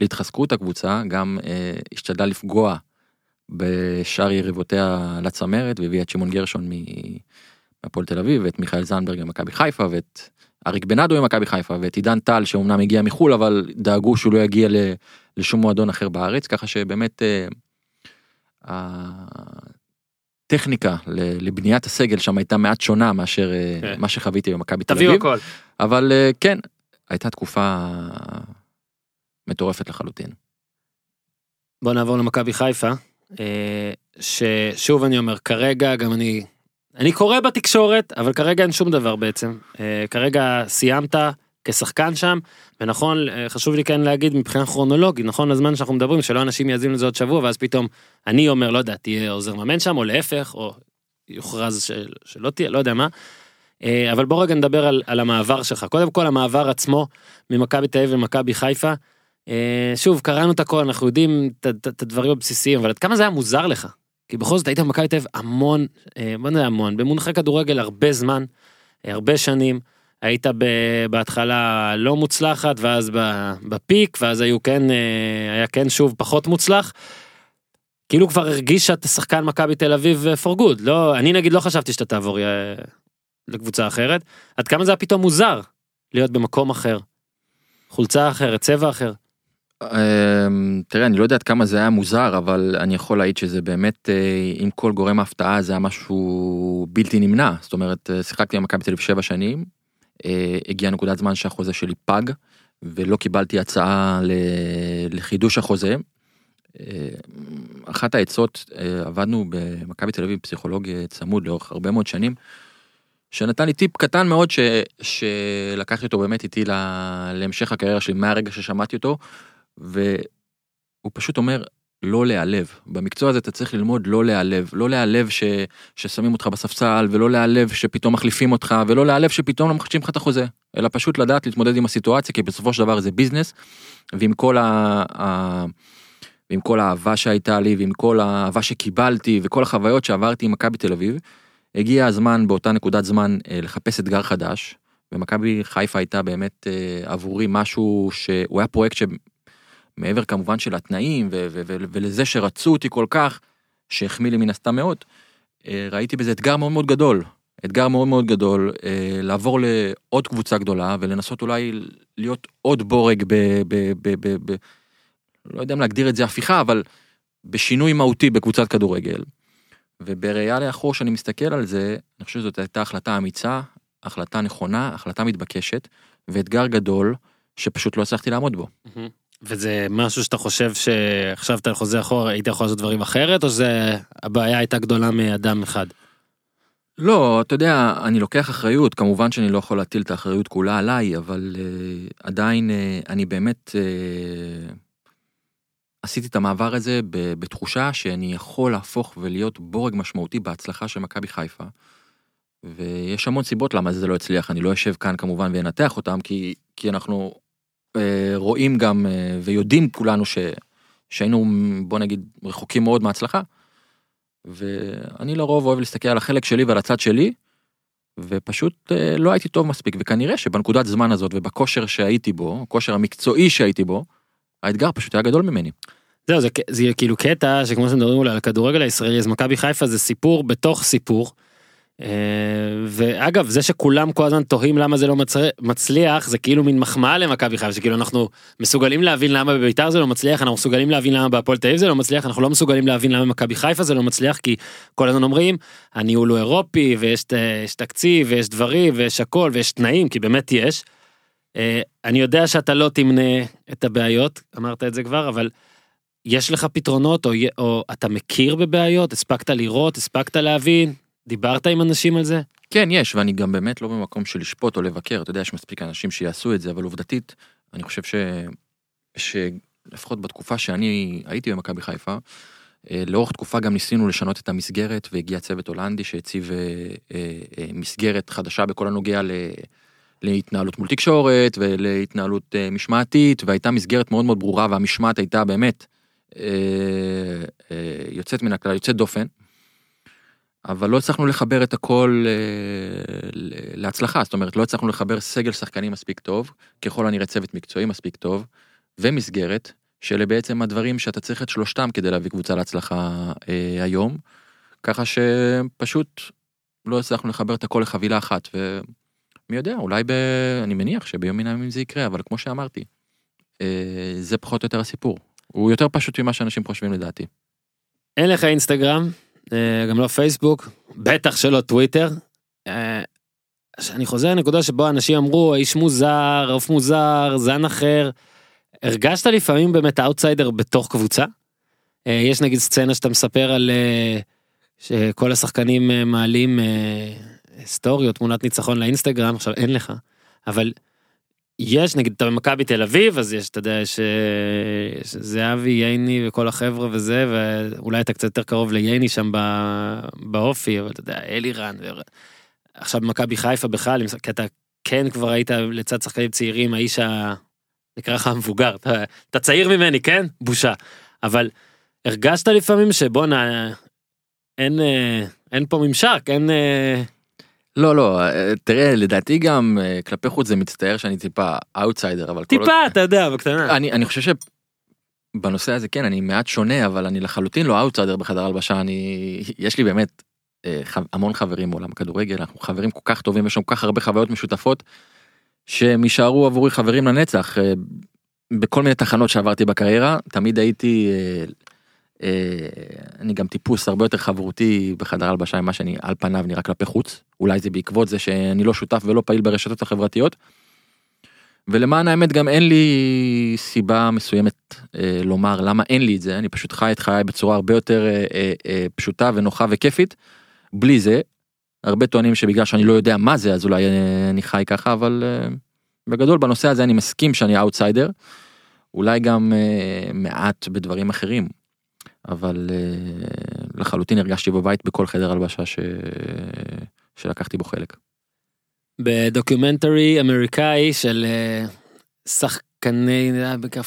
Speaker 2: להתחזקות הקבוצה גם אה, השתדלה לפגוע בשאר יריבותיה לצמרת והביאה את שמעון גרשון מהפועל תל אביב ואת מיכאל זנדברג ממכבי חיפה ואת אריק בנאדו ממכבי חיפה ואת עידן טל שאומנם הגיע מחול אבל דאגו שהוא לא יגיע לשום מועדון אחר בארץ. ככה שבאמת אה, הטכניקה ל- לבניית הסגל שם הייתה מעט שונה מאשר אה,
Speaker 1: כן.
Speaker 2: מה שחוויתי במכבי תל
Speaker 1: תביאו
Speaker 2: אביב
Speaker 1: הכל.
Speaker 2: אבל אה, כן הייתה תקופה מטורפת לחלוטין.
Speaker 1: בוא נעבור למכבי חיפה, אה, ששוב אני אומר, כרגע גם אני, אני קורא בתקשורת, אבל כרגע אין שום דבר בעצם. כרגע סיימת כשחקן שם, ונכון, אה, חשוב לי כן להגיד מבחינה כרונולוגית, נכון לזמן שאנחנו מדברים, שלא אנשים יאזינו לזה עוד שבוע, ואז פתאום אני אומר, לא יודע, תהיה עוזר מאמן שם, או להפך, או יוכרז של, שלא תהיה, לא יודע מה. אה, אבל בוא רגע נדבר על, על המעבר שלך. קודם כל המעבר עצמו ממכבי תל אביב למכבי חיפה. אה, שוב קראנו את הכל אנחנו יודעים את- הדברים הבסיסיים אבל עד כמה זה היה מוזר לך. כי בכל זאת היית במכבי תל אביב המון, בוא נדע המון, במונחי כדורגל הרבה זמן, הרבה שנים. היית בהתחלה לא מוצלחת ואז בפיק ואז היו כן אה, היה כן שוב פחות מוצלח. כאילו כבר הרגיש שאתה שחקן מכבי תל אביב אה, for good לא אני נגיד לא חשבתי שאתה תעבור אה, לקבוצה אחרת עד כמה זה היה פתאום מוזר להיות במקום אחר. חולצה אחרת צבע אחר.
Speaker 2: אמ, תראה אני לא יודע עד כמה זה היה מוזר אבל אני יכול להעיד שזה באמת עם כל גורם הפתעה זה היה משהו בלתי נמנע זאת אומרת שיחקתי במכבי תל אביב שבע שנים הגיעה נקודת זמן שהחוזה שלי פג ולא קיבלתי הצעה לחידוש החוזה. אה, אחת העצות אה, עבדנו במכבי תל אביב פסיכולוג אה, צמוד לאורך הרבה מאוד שנים. שנתן לי טיפ קטן מאוד ש... שלקחתי אותו באמת איתי ל... להמשך הקריירה שלי מהרגע ששמעתי אותו והוא פשוט אומר לא להיעלב. במקצוע הזה אתה צריך ללמוד לא להיעלב. לא להיעלב ש... ששמים אותך בספסל ולא להיעלב שפתאום מחליפים אותך ולא להיעלב שפתאום לא מחדשים לך את החוזה. אלא פשוט לדעת להתמודד עם הסיטואציה כי בסופו של דבר זה ביזנס. ועם כל ה... ה... ועם כל האהבה שהייתה לי ועם כל האהבה שקיבלתי וכל החוויות שעברתי עם מכבי תל אביב הגיע הזמן באותה נקודת זמן אה, לחפש אתגר חדש. ומכבי חיפה הייתה באמת אה, עבורי משהו שהוא היה פרויקט שמעבר כמובן של התנאים ו- ו- ו- ולזה שרצו אותי כל כך שהחמיא לי מן הסתם מאוד. אה, ראיתי בזה אתגר מאוד מאוד גדול. אתגר מאוד מאוד גדול, אה, לעבור לעוד קבוצה גדולה ולנסות אולי להיות עוד בורג ב... ב, ב, ב, ב לא יודע אם להגדיר את זה הפיכה, אבל בשינוי מהותי בקבוצת כדורגל. ובראייה לאחור שאני מסתכל על זה, אני חושב שזאת הייתה החלטה אמיצה, החלטה נכונה, החלטה מתבקשת, ואתגר גדול שפשוט לא הצלחתי לעמוד בו.
Speaker 1: וזה משהו שאתה חושב שעכשיו אתה חוזר אחורה היית יכול לעשות דברים אחרת או שזה הבעיה הייתה גדולה מאדם אחד.
Speaker 2: לא, אתה יודע, אני לוקח אחריות, כמובן שאני לא יכול להטיל את האחריות כולה עליי, אבל uh, עדיין uh, אני באמת uh, עשיתי את המעבר הזה בתחושה שאני יכול להפוך ולהיות בורג משמעותי בהצלחה של מכבי חיפה. ויש המון סיבות למה זה לא הצליח, אני לא אשב כאן כמובן ואנתח אותם, כי, כי אנחנו רואים גם אה, ויודעים כולנו ש, שהיינו בוא נגיד רחוקים מאוד מהצלחה. ואני לרוב אוהב להסתכל על החלק שלי ועל הצד שלי, ופשוט אה, לא הייתי טוב מספיק, וכנראה שבנקודת זמן הזאת ובכושר שהייתי בו, הכושר המקצועי שהייתי בו, האתגר פשוט היה גדול ממני.
Speaker 1: זהו זה, זה כאילו קטע שכמו שמדברים אולי על הכדורגל הישראלי אז מכבי חיפה זה סיפור בתוך סיפור. אה, ואגב זה שכולם כל הזמן תוהים למה זה לא. מצליח זה כאילו מין מחמאה למכבי חיפה שכאילו אנחנו מסוגלים להבין למה בביתר זה לא מצליח אנחנו מסוגלים להבין למה בהפועל תל אביב זה לא מצליח אנחנו לא מסוגלים להבין למה מכבי חיפה זה לא מצליח כי כל הזמן אומרים הניהול הוא אירופי ויש תקציב ויש דברים ויש הכל ויש תנאים כי באמת יש. אה, אני יודע שאתה לא תמנה את הבעיות אמרת את זה כבר אבל. יש לך פתרונות או, או אתה מכיר בבעיות הספקת לראות הספקת להבין דיברת עם אנשים על זה?
Speaker 2: כן, יש, ואני גם באמת לא במקום של לשפוט או לבקר, אתה יודע, יש מספיק אנשים שיעשו את זה, אבל עובדתית, אני חושב ש... שלפחות בתקופה שאני הייתי במכבי חיפה, אה, לאורך תקופה גם ניסינו לשנות את המסגרת, והגיע צוות הולנדי שהציב אה, אה, מסגרת חדשה בכל הנוגע ל... להתנהלות מול תקשורת ולהתנהלות משמעתית, והייתה מסגרת מאוד מאוד ברורה, והמשמעת הייתה באמת יוצאת מן הכלל, יוצאת דופן. אבל לא הצלחנו לחבר את הכל אה, להצלחה, זאת אומרת לא הצלחנו לחבר סגל שחקנים מספיק טוב, ככל הנראה צוות מקצועי מספיק טוב, ומסגרת, שאלה בעצם הדברים שאתה צריך את שלושתם כדי להביא קבוצה להצלחה אה, היום, ככה שפשוט לא הצלחנו לחבר את הכל לחבילה אחת, ומי יודע, אולי ב... אני מניח שביום מן הימים זה יקרה, אבל כמו שאמרתי, אה, זה פחות או יותר הסיפור. הוא יותר פשוט ממה שאנשים חושבים לדעתי.
Speaker 1: אין לך אינסטגרם, גם לא פייסבוק, בטח שלא טוויטר. אה, אני חוזר לנקודה שבו אנשים אמרו איש מוזר, עוף מוזר, זן אחר. הרגשת לפעמים באמת אאוטסיידר בתוך קבוצה? אה, יש נגיד סצנה שאתה מספר על שכל השחקנים מעלים סטורי או תמונת ניצחון לאינסטגרם, עכשיו אין לך, אבל יש נגיד אתה במכבי תל אביב אז יש אתה יודע יש זהבי ייני וכל החבר'ה וזה ואולי אתה קצת יותר קרוב לייני שם באופי אבל אתה יודע אלירן. ו... עכשיו במכבי חיפה בכלל כי אתה כן כבר היית לצד שחקנים צעירים האיש ה... נקרא לך המבוגר אתה, אתה צעיר ממני כן בושה אבל הרגשת לפעמים שבואנה אין אה, אין פה ממשק אין. אה,
Speaker 2: לא לא אה, תראה לדעתי גם אה, כלפי חוץ זה מצטייר שאני טיפה אאוטסיידר אבל
Speaker 1: טיפה כל... אתה יודע בקטנה
Speaker 2: אני אני חושב שבנושא הזה כן אני מעט שונה אבל אני לחלוטין לא אאוטסיידר בחדר הלבשה אני יש לי באמת אה, המון חברים מעולם הכדורגל אנחנו חברים כל כך טובים יש לנו כל כך הרבה חוויות משותפות. שהם יישארו עבורי חברים לנצח בכל מיני תחנות שעברתי בקריירה תמיד הייתי אה, אני גם טיפוס הרבה יותר חברותי בחדר הלבשה ממה שאני על פניו נראה כלפי חוץ אולי זה בעקבות זה שאני לא שותף ולא פעיל ברשתות החברתיות. ולמען האמת גם אין לי סיבה מסוימת אה, לומר למה אין לי את זה אני פשוט חי את חיי בצורה הרבה יותר אה, אה, אה, פשוטה ונוחה וכיפית. בלי זה הרבה טוענים שבגלל שאני לא יודע מה זה אז אולי אה, אני חי ככה אבל אה, בגדול בנושא הזה אני מסכים שאני אאוטסיידר. אולי גם אה, מעט בדברים אחרים אבל אה, לחלוטין הרגשתי בבית בכל חדר הלבשה ש... שלקחתי בו חלק.
Speaker 1: בדוקיומנטרי אמריקאי של אה, שחקני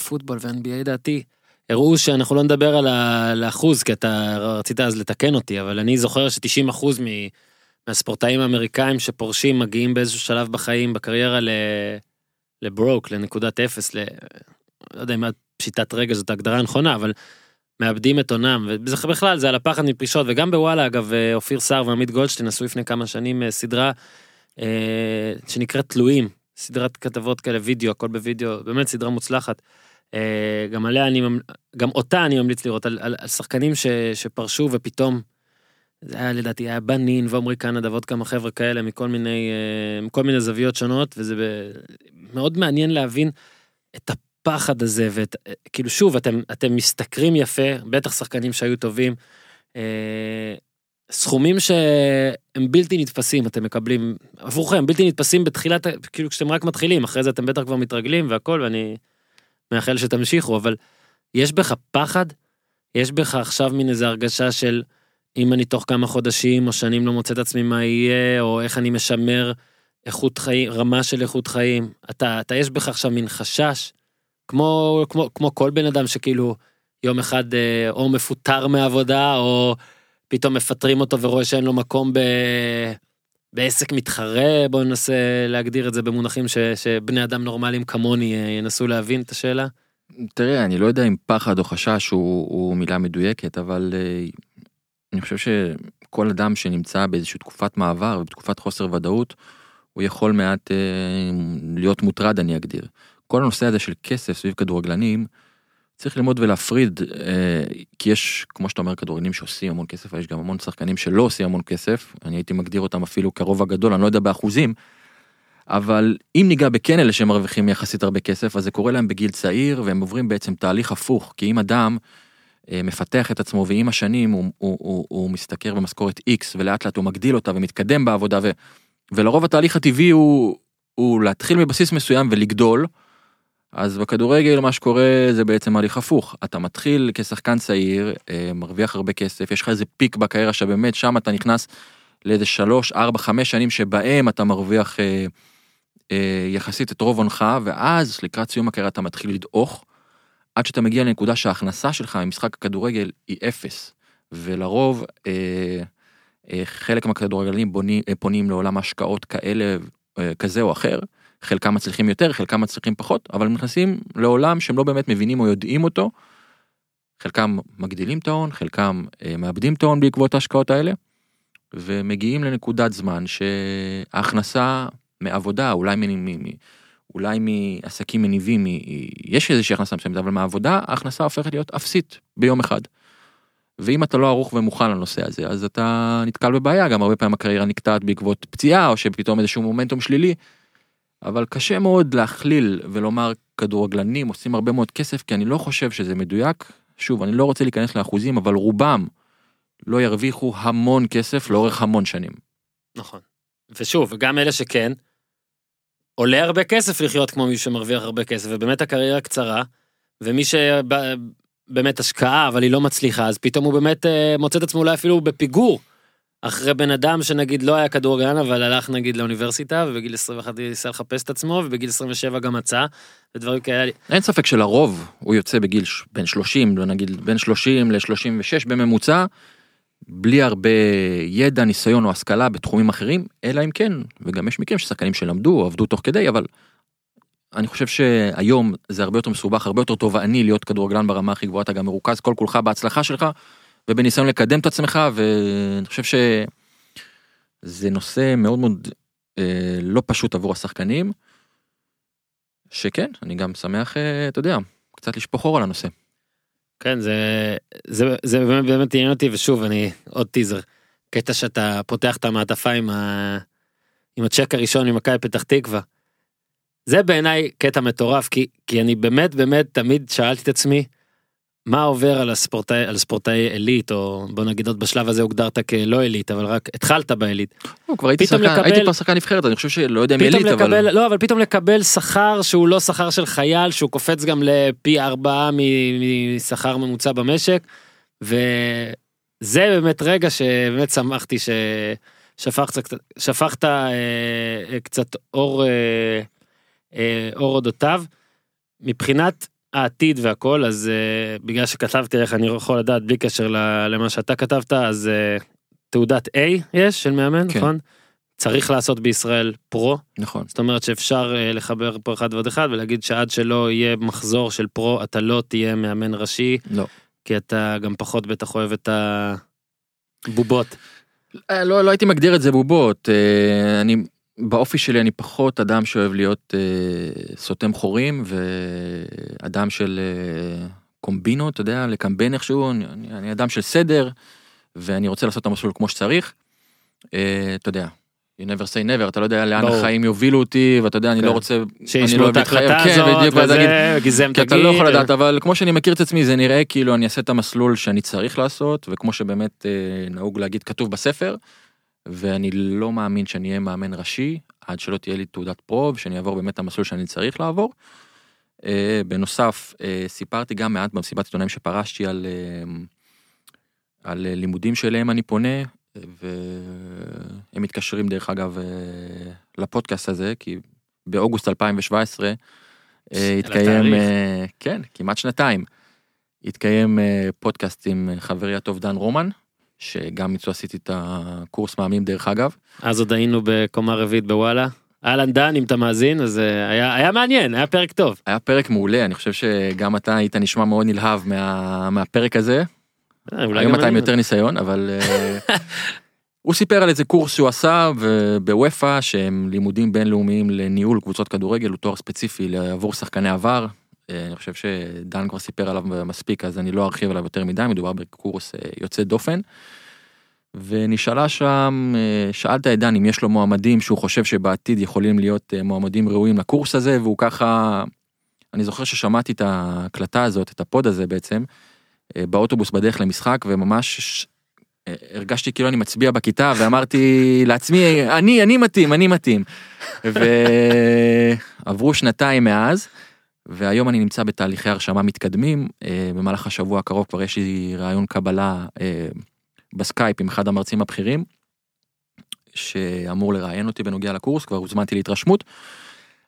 Speaker 1: פוטבול ו-NBA לדעתי הראו שאנחנו לא נדבר על האחוז כי אתה רצית אז לתקן אותי אבל אני זוכר ש-90 אחוז מהספורטאים האמריקאים שפורשים מגיעים באיזשהו שלב בחיים בקריירה לברוק לנקודת אפס ל... לא יודע אם פשיטת רגע זאת הגדרה נכונה אבל מאבדים את עונם, ובכלל זה על הפחד מפרישות, וגם בוואלה אגב, אה, אופיר סער ועמית גולדשטיין עשו לפני כמה שנים אה, סדרה אה, שנקראת תלויים, סדרת כתבות כאלה וידאו, הכל בווידאו, באמת סדרה מוצלחת. אה, גם עליה אני, גם אותה אני ממליץ לראות, על, על, על שחקנים ש, שפרשו ופתאום, זה היה לדעתי, היה בנין ועמרי קנדה ועוד כמה חבר'ה כאלה מכל מיני, אה, מכל מיני זוויות שונות, וזה ב- מאוד מעניין להבין את הפחד הזה, ואת, אה, שוב, אתם, אתם משתכרים יפה, בטח שחקנים שהיו טובים, אה, סכומים שהם בלתי נתפסים, אתם מקבלים, עבורכם, בלתי נתפסים בתחילת, כאילו כשאתם רק מתחילים, אחרי זה אתם בטח כבר מתרגלים והכל, ואני מאחל שתמשיכו, אבל יש בך פחד? יש בך עכשיו מין איזה הרגשה של אם אני תוך כמה חודשים או שנים לא מוצא את עצמי מה יהיה, או איך אני משמר איכות חיים, רמה של איכות חיים. אתה, אתה יש בך עכשיו מין חשש, כמו, כמו, כמו כל בן אדם שכאילו יום אחד אה, או מפוטר מעבודה, או פתאום מפטרים אותו ורואה שאין לו מקום ב... בעסק מתחרה, בואו ננסה להגדיר את זה במונחים ש, שבני אדם נורמליים כמוני אה, ינסו להבין את השאלה.
Speaker 2: תראה, אני לא יודע אם פחד או חשש הוא, הוא מילה מדויקת, אבל אה, אני חושב שכל אדם שנמצא באיזושהי תקופת מעבר ובתקופת חוסר ודאות, הוא יכול מעט אה, להיות מוטרד, אני אגדיר. כל הנושא הזה של כסף סביב כדורגלנים, צריך ללמוד ולהפריד, אה, כי יש, כמו שאתה אומר, כדורגלנים שעושים המון כסף, אבל יש גם המון שחקנים שלא עושים המון כסף, אני הייתי מגדיר אותם אפילו כרוב הגדול, אני לא יודע באחוזים, אבל אם ניגע בכן אלה שמרוויחים יחסית הרבה כסף, אז זה קורה להם בגיל צעיר, והם עוברים בעצם תהליך הפוך, כי אם אדם אה, מפתח את עצמו ועם השנים הוא, הוא, הוא, הוא משתכר במשכורת X ולאט לאט הוא מגדיל אותה ומתקדם בעבודה ו, ולרוב התהליך הטבעי הוא, הוא להתחיל מבסיס מסוים ולגדול. אז בכדורגל מה שקורה זה בעצם הליך הפוך אתה מתחיל כשחקן צעיר אה, מרוויח הרבה כסף יש לך איזה פיק בקריירה שבאמת שם אתה נכנס לאיזה שלוש ארבע חמש שנים שבהם אתה מרוויח אה, אה, יחסית את רוב הונך ואז לקראת סיום הקריירה אתה מתחיל לדעוך. עד שאתה מגיע לנקודה שההכנסה שלך ממשחק הכדורגל היא אפס. ולרוב אה, אה, חלק מהכדורגלנים בונים, אה, פונים לעולם השקעות כאלה, אה, כזה או אחר. חלקם מצליחים יותר, חלקם מצליחים פחות, אבל הם נכנסים לעולם שהם לא באמת מבינים או יודעים אותו. חלקם מגדילים את ההון, חלקם אה, מאבדים את ההון בעקבות ההשקעות האלה, ומגיעים לנקודת זמן שההכנסה מעבודה, אולי מ... מ, מ אולי מעסקים מניבים, מ- יש איזושהי הכנסה מסוימת, אבל מהעבודה ההכנסה הופכת להיות אפסית ביום אחד. ואם אתה לא ערוך ומוכן לנושא הזה, אז אתה נתקל בבעיה, גם הרבה פעמים הקריירה נקטעת בעקבות פציעה, או שפתאום איזשהו מומנטום שלילי. אבל קשה מאוד להכליל ולומר כדורגלנים עושים הרבה מאוד כסף, כי אני לא חושב שזה מדויק. שוב, אני לא רוצה להיכנס לאחוזים, אבל רובם לא ירוויחו המון כסף לאורך המון שנים.
Speaker 1: נכון. ושוב, וגם אלה שכן, עולה הרבה כסף לחיות כמו מישהו שמרוויח הרבה כסף, ובאמת הקריירה קצרה, ומי שבאמת השקעה, אבל היא לא מצליחה, אז פתאום הוא באמת אה, מוצא את עצמו אולי אפילו בפיגור, אחרי בן אדם שנגיד לא היה כדורגלן, אבל הלך נגיד לאוניברסיטה, ובגיל 21 ניסה לחפש את עצמו, ובגיל 27 גם מצא, ודברים כאלה.
Speaker 2: אין ספק שלרוב הוא יוצא בגיל ש- בין 30, לא נגיד בין 30 ל-36 בממוצע, בלי הרבה ידע, ניסיון או השכלה בתחומים אחרים, אלא אם כן, וגם יש מקרים ששחקנים שלמדו עבדו תוך כדי, אבל אני חושב שהיום זה הרבה יותר מסובך, הרבה יותר תובעני להיות כדורגלן ברמה הכי גבוהה, אתה גם מרוכז כל כולך בהצלחה שלך, ובניסיון לקדם את עצמך, ואני חושב שזה נושא מאוד מאוד אה, לא פשוט עבור השחקנים. שכן, אני גם שמח, אה, אתה יודע, קצת לשפוך אור על הנושא.
Speaker 1: כן, זה, זה, זה באמת, באמת עניין אותי, ושוב, אני, עוד טיזר. קטע שאתה פותח את המעטפה עם, ה, עם הצ'ק הראשון ממכבי פתח תקווה. זה בעיניי קטע מטורף, כי, כי אני באמת באמת תמיד שאלתי את עצמי, מה עובר על הספורטאי, על ספורטאי עילית, או בוא נגיד עוד בשלב הזה הוגדרת כלא עילית, אבל רק התחלת בעילית.
Speaker 2: לא, כבר הייתי שחקן,
Speaker 1: לקבל-
Speaker 2: הייתי כבר שחקן נבחרת, אני חושב שלא יודע אם עילית, אבל...
Speaker 1: לא, אבל פתאום לקבל שכר שהוא לא שכר של חייל, שהוא קופץ גם לפי ארבעה משכר ממוצע במשק, וזה באמת רגע שבאמת שמחתי ששפכת שפכת אה, אה, קצת אור, אה, אה, אור אודותיו. מבחינת העתיד והכל, אז אה, בגלל שכתבתי איך אני יכול לדעת בלי קשר למה שאתה כתבת, אז אה, תעודת A יש של מאמן,
Speaker 2: כן.
Speaker 1: נכון? צריך לעשות בישראל פרו,
Speaker 2: נכון.
Speaker 1: זאת אומרת שאפשר אה, לחבר פה אחד ועוד אחד ולהגיד שעד שלא יהיה מחזור של פרו אתה לא תהיה מאמן ראשי
Speaker 2: לא.
Speaker 1: כי אתה גם פחות בטח אוהב את הבובות.
Speaker 2: לא, לא הייתי מגדיר את זה בובות. אני, באופי שלי אני פחות אדם שאוהב להיות אה, סותם חורים ואדם של אה, קומבינות, אתה יודע, לקמבן איכשהו, אני, אני, אני אדם של סדר ואני רוצה לעשות את המסלול כמו שצריך. אה, אתה יודע, you never say never, אתה לא יודע לאן
Speaker 1: ברור.
Speaker 2: החיים יובילו אותי ואתה יודע, אני
Speaker 1: כן.
Speaker 2: לא רוצה,
Speaker 1: שיש
Speaker 2: אני
Speaker 1: לו
Speaker 2: לא
Speaker 1: את
Speaker 2: אוהב להתחייב,
Speaker 1: ההחלטה
Speaker 2: כן,
Speaker 1: הזאת,
Speaker 2: בדיוק, ואז להגיד,
Speaker 1: וזה, גיזם
Speaker 2: כי אתה לא יכול. לדעת, אבל כמו שאני מכיר את עצמי זה נראה כאילו אני אעשה את המסלול שאני צריך לעשות, וכמו שבאמת אה, נהוג להגיד כתוב בספר, ואני לא מאמין שאני אהיה מאמן ראשי, עד שלא תהיה לי תעודת פרו, ושאני אעבור באמת את המסלול שאני צריך לעבור. אה, בנוסף, אה, סיפרתי גם מעט במסיבת עיתונאים שפרשתי על, אה, על אה, לימודים שאליהם אני פונה, והם מתקשרים דרך אגב אה, לפודקאסט הזה, כי באוגוסט 2017 אה,
Speaker 1: על
Speaker 2: התקיים. אה, כן, כמעט שנתיים, התקיים אה, פודקאסט עם חברי הטוב דן רומן, שגם איתו עשיתי את הקורס מאמנים דרך אגב.
Speaker 1: אז עוד היינו בקומה רביעית בוואלה. אהלן דן אם אתה מאזין אז אה, היה היה מעניין היה פרק טוב.
Speaker 2: היה פרק מעולה, אני חושב שגם אתה היית נשמע מאוד נלהב מה, מהפרק הזה.
Speaker 1: אה, אולי
Speaker 2: היום אתה עם יותר ניסיון, אבל אה, הוא סיפר על איזה קורס שהוא עשה בוופא, שהם לימודים בינלאומיים לניהול קבוצות כדורגל, הוא תואר ספציפי עבור שחקני עבר. אה, אני חושב שדן כבר סיפר עליו מספיק, אז אני לא ארחיב עליו יותר מדי, מדובר בקורס אה, יוצא דופן. ונשאלה שם, אה, שאלת את דן אם יש לו מועמדים שהוא חושב שבעתיד יכולים להיות מועמדים ראויים לקורס הזה, והוא ככה, אני זוכר ששמעתי את ההקלטה הזאת, את הפוד הזה בעצם, באוטובוס בדרך למשחק, וממש הרגשתי כאילו אני מצביע בכיתה, ואמרתי לעצמי, אני, אני מתאים, אני מתאים. ועברו שנתיים מאז, והיום אני נמצא בתהליכי הרשמה מתקדמים, אה, במהלך השבוע הקרוב כבר יש לי רעיון קבלה אה, בסקייפ עם אחד המרצים הבכירים, שאמור לראיין אותי בנוגע לקורס, כבר הוזמנתי להתרשמות.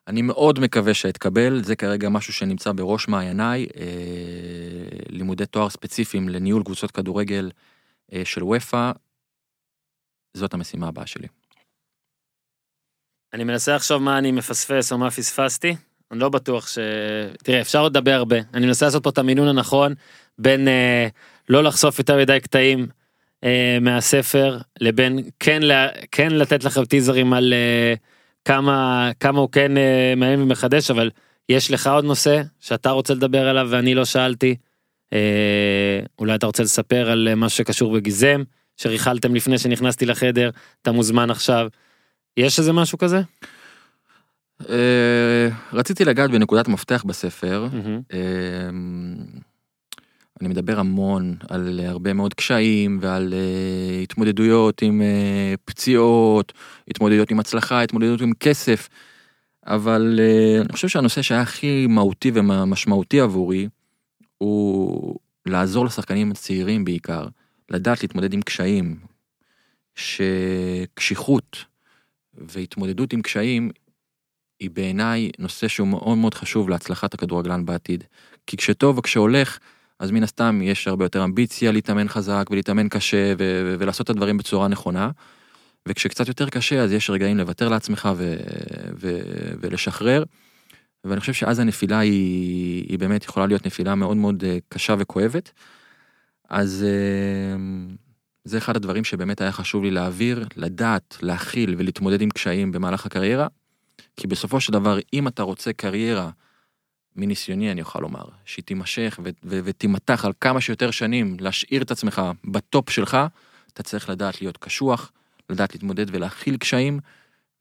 Speaker 2: אני מאוד מקווה שאתקבל, זה כרגע משהו שנמצא בראש מעייניי, אה, לימודי תואר ספציפיים לניהול קבוצות כדורגל אה, של אופ"א, זאת המשימה הבאה שלי.
Speaker 1: אני מנסה לחשוב מה אני מפספס או מה פספסתי. אני לא בטוח ש... תראה, אפשר עוד לדבר הרבה. אני מנסה לעשות פה את המינון הנכון בין אה, לא לחשוף יותר מדי קטעים אה, מהספר, לבין כן, לה, כן לתת לכם טיזרים על אה, כמה, כמה הוא כן אה, מעניין ומחדש, אבל יש לך עוד נושא שאתה רוצה לדבר עליו ואני לא שאלתי. אה, אולי אתה רוצה לספר על אה, משהו שקשור בגיזם, שריכלתם לפני שנכנסתי לחדר, אתה מוזמן עכשיו. יש איזה משהו כזה?
Speaker 2: אה, רציתי לגעת בנקודת מפתח בספר. אמ, אני מדבר המון על הרבה מאוד קשיים ועל אה, התמודדויות עם אה, פציעות, התמודדויות עם הצלחה, התמודדויות עם כסף, אבל אה, אני חושב שהנושא שהיה הכי מהותי ומשמעותי עבורי, הוא לעזור לשחקנים הצעירים בעיקר, לדעת להתמודד עם קשיים, שקשיחות והתמודדות עם קשיים היא בעיניי נושא שהוא מאוד מאוד חשוב להצלחת הכדורגלן בעתיד. כי כשטוב וכשהולך, אז מן הסתם יש הרבה יותר אמביציה להתאמן חזק ולהתאמן קשה ו- ולעשות את הדברים בצורה נכונה. וכשקצת יותר קשה אז יש רגעים לוותר לעצמך ו- ו- ולשחרר. ואני חושב שאז הנפילה היא, היא באמת יכולה להיות נפילה מאוד מאוד אה, קשה וכואבת. אז אה, זה אחד הדברים שבאמת היה חשוב לי להעביר, לדעת, להכיל ולהתמודד עם קשיים במהלך הקריירה. כי בסופו של דבר, אם אתה רוצה קריירה, מניסיוני אני אוכל לומר, שהיא תימשך ותימתח על כמה שיותר שנים, להשאיר את עצמך בטופ שלך, אתה צריך לדעת להיות קשוח, לדעת להתמודד ולהכיל קשיים,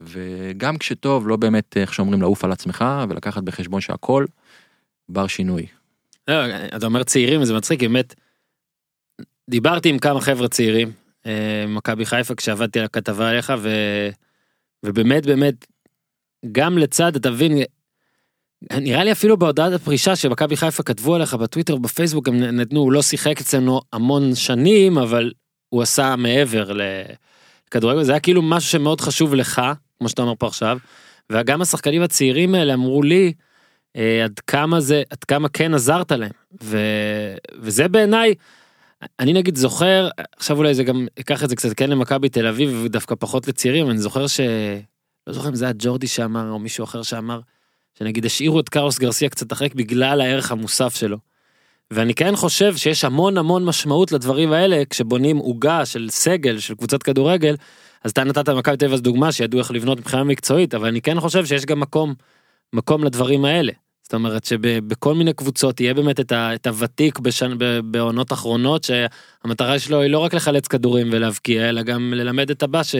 Speaker 2: וגם כשטוב, לא באמת, איך שאומרים, לעוף על עצמך, ולקחת בחשבון שהכל בר שינוי.
Speaker 1: לא, אתה אומר צעירים וזה מצחיק באמת דיברתי עם כמה חבר'ה צעירים אה, מכבי חיפה כשעבדתי על הכתבה עליך ו... ובאמת באמת גם לצד אתה מבין נראה לי אפילו בהודעת הפרישה שמכבי חיפה כתבו עליך בטוויטר ובפייסבוק הם נתנו הוא לא שיחק אצלנו המון שנים אבל הוא עשה מעבר לכדורגל. זה היה כאילו משהו שמאוד חשוב לך כמו שאתה אומר פה עכשיו וגם השחקנים הצעירים האלה אמרו לי אה, עד כמה זה עד כמה כן עזרת להם. ו, וזה בעיניי אני נגיד זוכר עכשיו אולי זה גם אקח את זה קצת כן למכבי תל אביב ודווקא פחות לצעירים אני זוכר ש... לא זוכר אם זה היה ג'ורדי שאמר או מישהו אחר שאמר שנגיד השאירו את קארוס גרסיה קצת אחרי בגלל הערך המוסף שלו. ואני כן חושב שיש המון המון משמעות לדברים האלה כשבונים עוגה של סגל של קבוצת כדורגל. אז אתה נתת מכבי תל אביב אז דוגמה שידעו איך לבנות מבחינה מקצועית אבל אני כן חושב שיש גם מקום מקום לדברים האלה. זאת אומרת שבכל מיני קבוצות יהיה באמת את, ה, את הוותיק בשנ, בעונות אחרונות שהמטרה שלו היא לא רק לחלץ כדורים ולהבקיע אלא גם ללמד את הבא ש,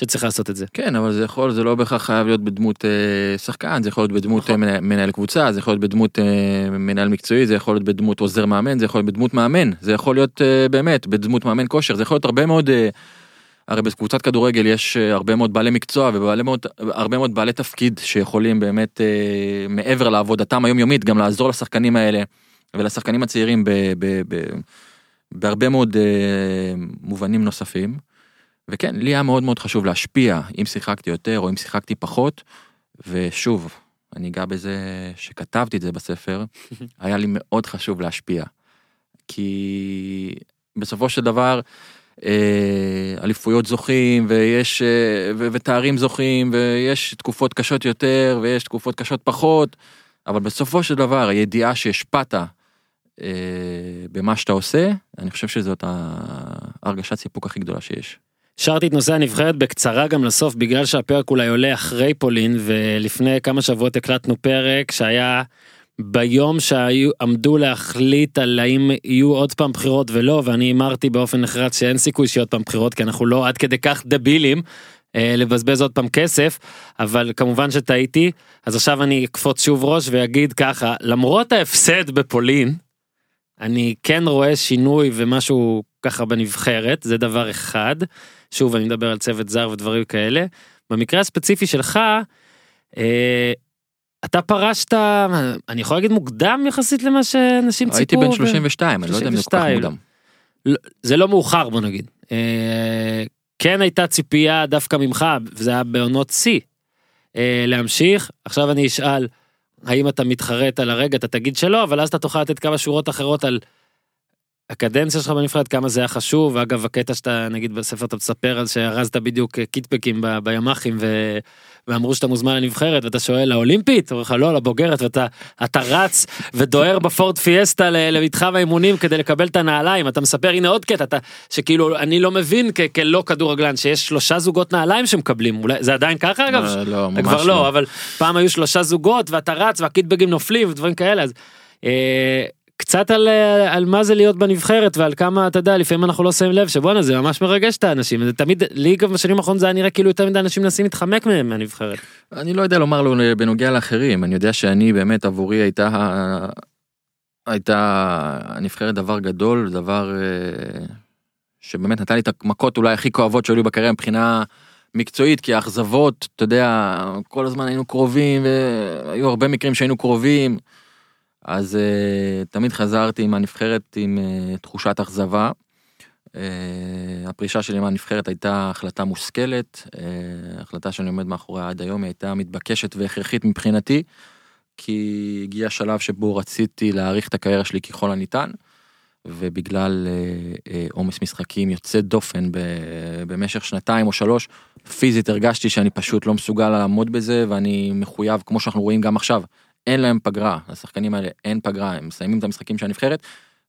Speaker 1: שצריך לעשות את זה.
Speaker 2: כן אבל זה יכול זה לא בהכרח חייב להיות בדמות אה, שחקן זה יכול להיות בדמות נכון. מנהל, מנהל קבוצה זה יכול להיות בדמות אה, מנהל מקצועי זה יכול להיות בדמות עוזר מאמן זה יכול להיות בדמות מאמן זה יכול להיות אה, באמת בדמות מאמן כושר זה יכול להיות הרבה מאוד. אה, הרי בקבוצת כדורגל יש אה, הרבה מאוד בעלי מקצוע והרבה מאוד, הרבה מאוד בעלי תפקיד שיכולים באמת אה, מעבר לעבודתם היומיומית גם לעזור לשחקנים האלה ולשחקנים הצעירים ב, ב, ב, בהרבה מאוד אה, מובנים נוספים. וכן לי היה מאוד מאוד חשוב להשפיע אם שיחקתי יותר או אם שיחקתי פחות ושוב אני אגע בזה שכתבתי את זה בספר היה לי מאוד חשוב להשפיע. כי בסופו של דבר אה, אליפויות זוכים ויש אה, ותארים זוכים ויש תקופות קשות יותר ויש תקופות קשות פחות אבל בסופו של דבר הידיעה שהשפעת אה, במה שאתה עושה אני חושב שזאת ההרגשת סיפוק הכי גדולה שיש.
Speaker 1: שרתי את נושא הנבחרת בקצרה גם לסוף בגלל שהפרק אולי עולה אחרי פולין ולפני כמה שבועות הקלטנו פרק שהיה ביום שעמדו להחליט על האם יהיו עוד פעם בחירות ולא ואני הימרתי באופן נחרץ שאין סיכוי שיהיה עוד פעם בחירות כי אנחנו לא עד כדי כך דבילים אה, לבזבז עוד פעם כסף אבל כמובן שטעיתי. אז עכשיו אני אקפוץ שוב ראש ואגיד ככה למרות ההפסד בפולין אני כן רואה שינוי ומשהו ככה בנבחרת זה דבר אחד שוב אני מדבר על צוות זר ודברים כאלה במקרה הספציפי שלך. אה, אתה פרשת, אני יכול להגיד מוקדם יחסית למה שאנשים ציפו.
Speaker 2: הייתי בן 32, אני לא יודע אם זה כל כך מוקדם.
Speaker 1: לא, זה לא מאוחר בוא נגיד. אה, כן הייתה ציפייה דווקא ממך, וזה היה בעונות שיא, אה, להמשיך. עכשיו אני אשאל, האם אתה מתחרט על הרגע, אתה תגיד שלא, אבל אז אתה תוכל לתת כמה שורות אחרות על הקדנציה שלך בנפרד, כמה זה היה חשוב, אגב הקטע שאתה נגיד בספר אתה מספר על שארזת בדיוק קיטבקים בימ"חים ו... ואמרו שאתה מוזמן לנבחרת ואתה שואל לאולימפית, אומרים לך לא לבוגרת ואתה אתה רץ ודוהר בפורט פיאסטה למתחם האימונים כדי לקבל את הנעליים אתה מספר הנה עוד קטע אתה שכאילו אני לא מבין כ- כלא כדורגלן שיש שלושה זוגות נעליים שמקבלים אולי זה עדיין ככה אגב?
Speaker 2: לא, לא, ממש
Speaker 1: כבר לא,
Speaker 2: לא,
Speaker 1: אבל פעם היו שלושה זוגות ואתה רץ והקיטבגים נופלים ודברים כאלה אז. אה, קצת על, אה, על מה זה להיות בנבחרת ועל כמה אתה יודע לפעמים אנחנו לא שמים לב שבואנה זה ממש מרגש את האנשים זה תמיד לי גם בשנים האחרונות זה היה נראה כאילו יותר מדי אנשים מנסים להתחמק מהם מהנבחרת.
Speaker 2: אני לא יודע לומר לו בנוגע לאחרים אני יודע שאני באמת עבורי הייתה הייתה הנבחרת דבר גדול דבר אה, שבאמת נתן לי את המכות אולי הכי כואבות שהיו בקריירה מבחינה מקצועית כי האכזבות אתה יודע כל הזמן היינו קרובים והיו הרבה מקרים שהיינו קרובים. אז uh, תמיד חזרתי עם הנבחרת עם uh, תחושת אכזבה. Uh, הפרישה שלי מהנבחרת הייתה החלטה מושכלת, uh, החלטה שאני עומד מאחוריה עד היום, היא הייתה מתבקשת והכרחית מבחינתי, כי הגיע שלב שבו רציתי להאריך את הקריירה שלי ככל הניתן, ובגלל עומס uh, uh, משחקים יוצא דופן ב, במשך שנתיים או שלוש, פיזית הרגשתי שאני פשוט לא מסוגל לעמוד בזה, ואני מחויב, כמו שאנחנו רואים גם עכשיו, אין להם פגרה, לשחקנים האלה אין פגרה, הם מסיימים את המשחקים של הנבחרת,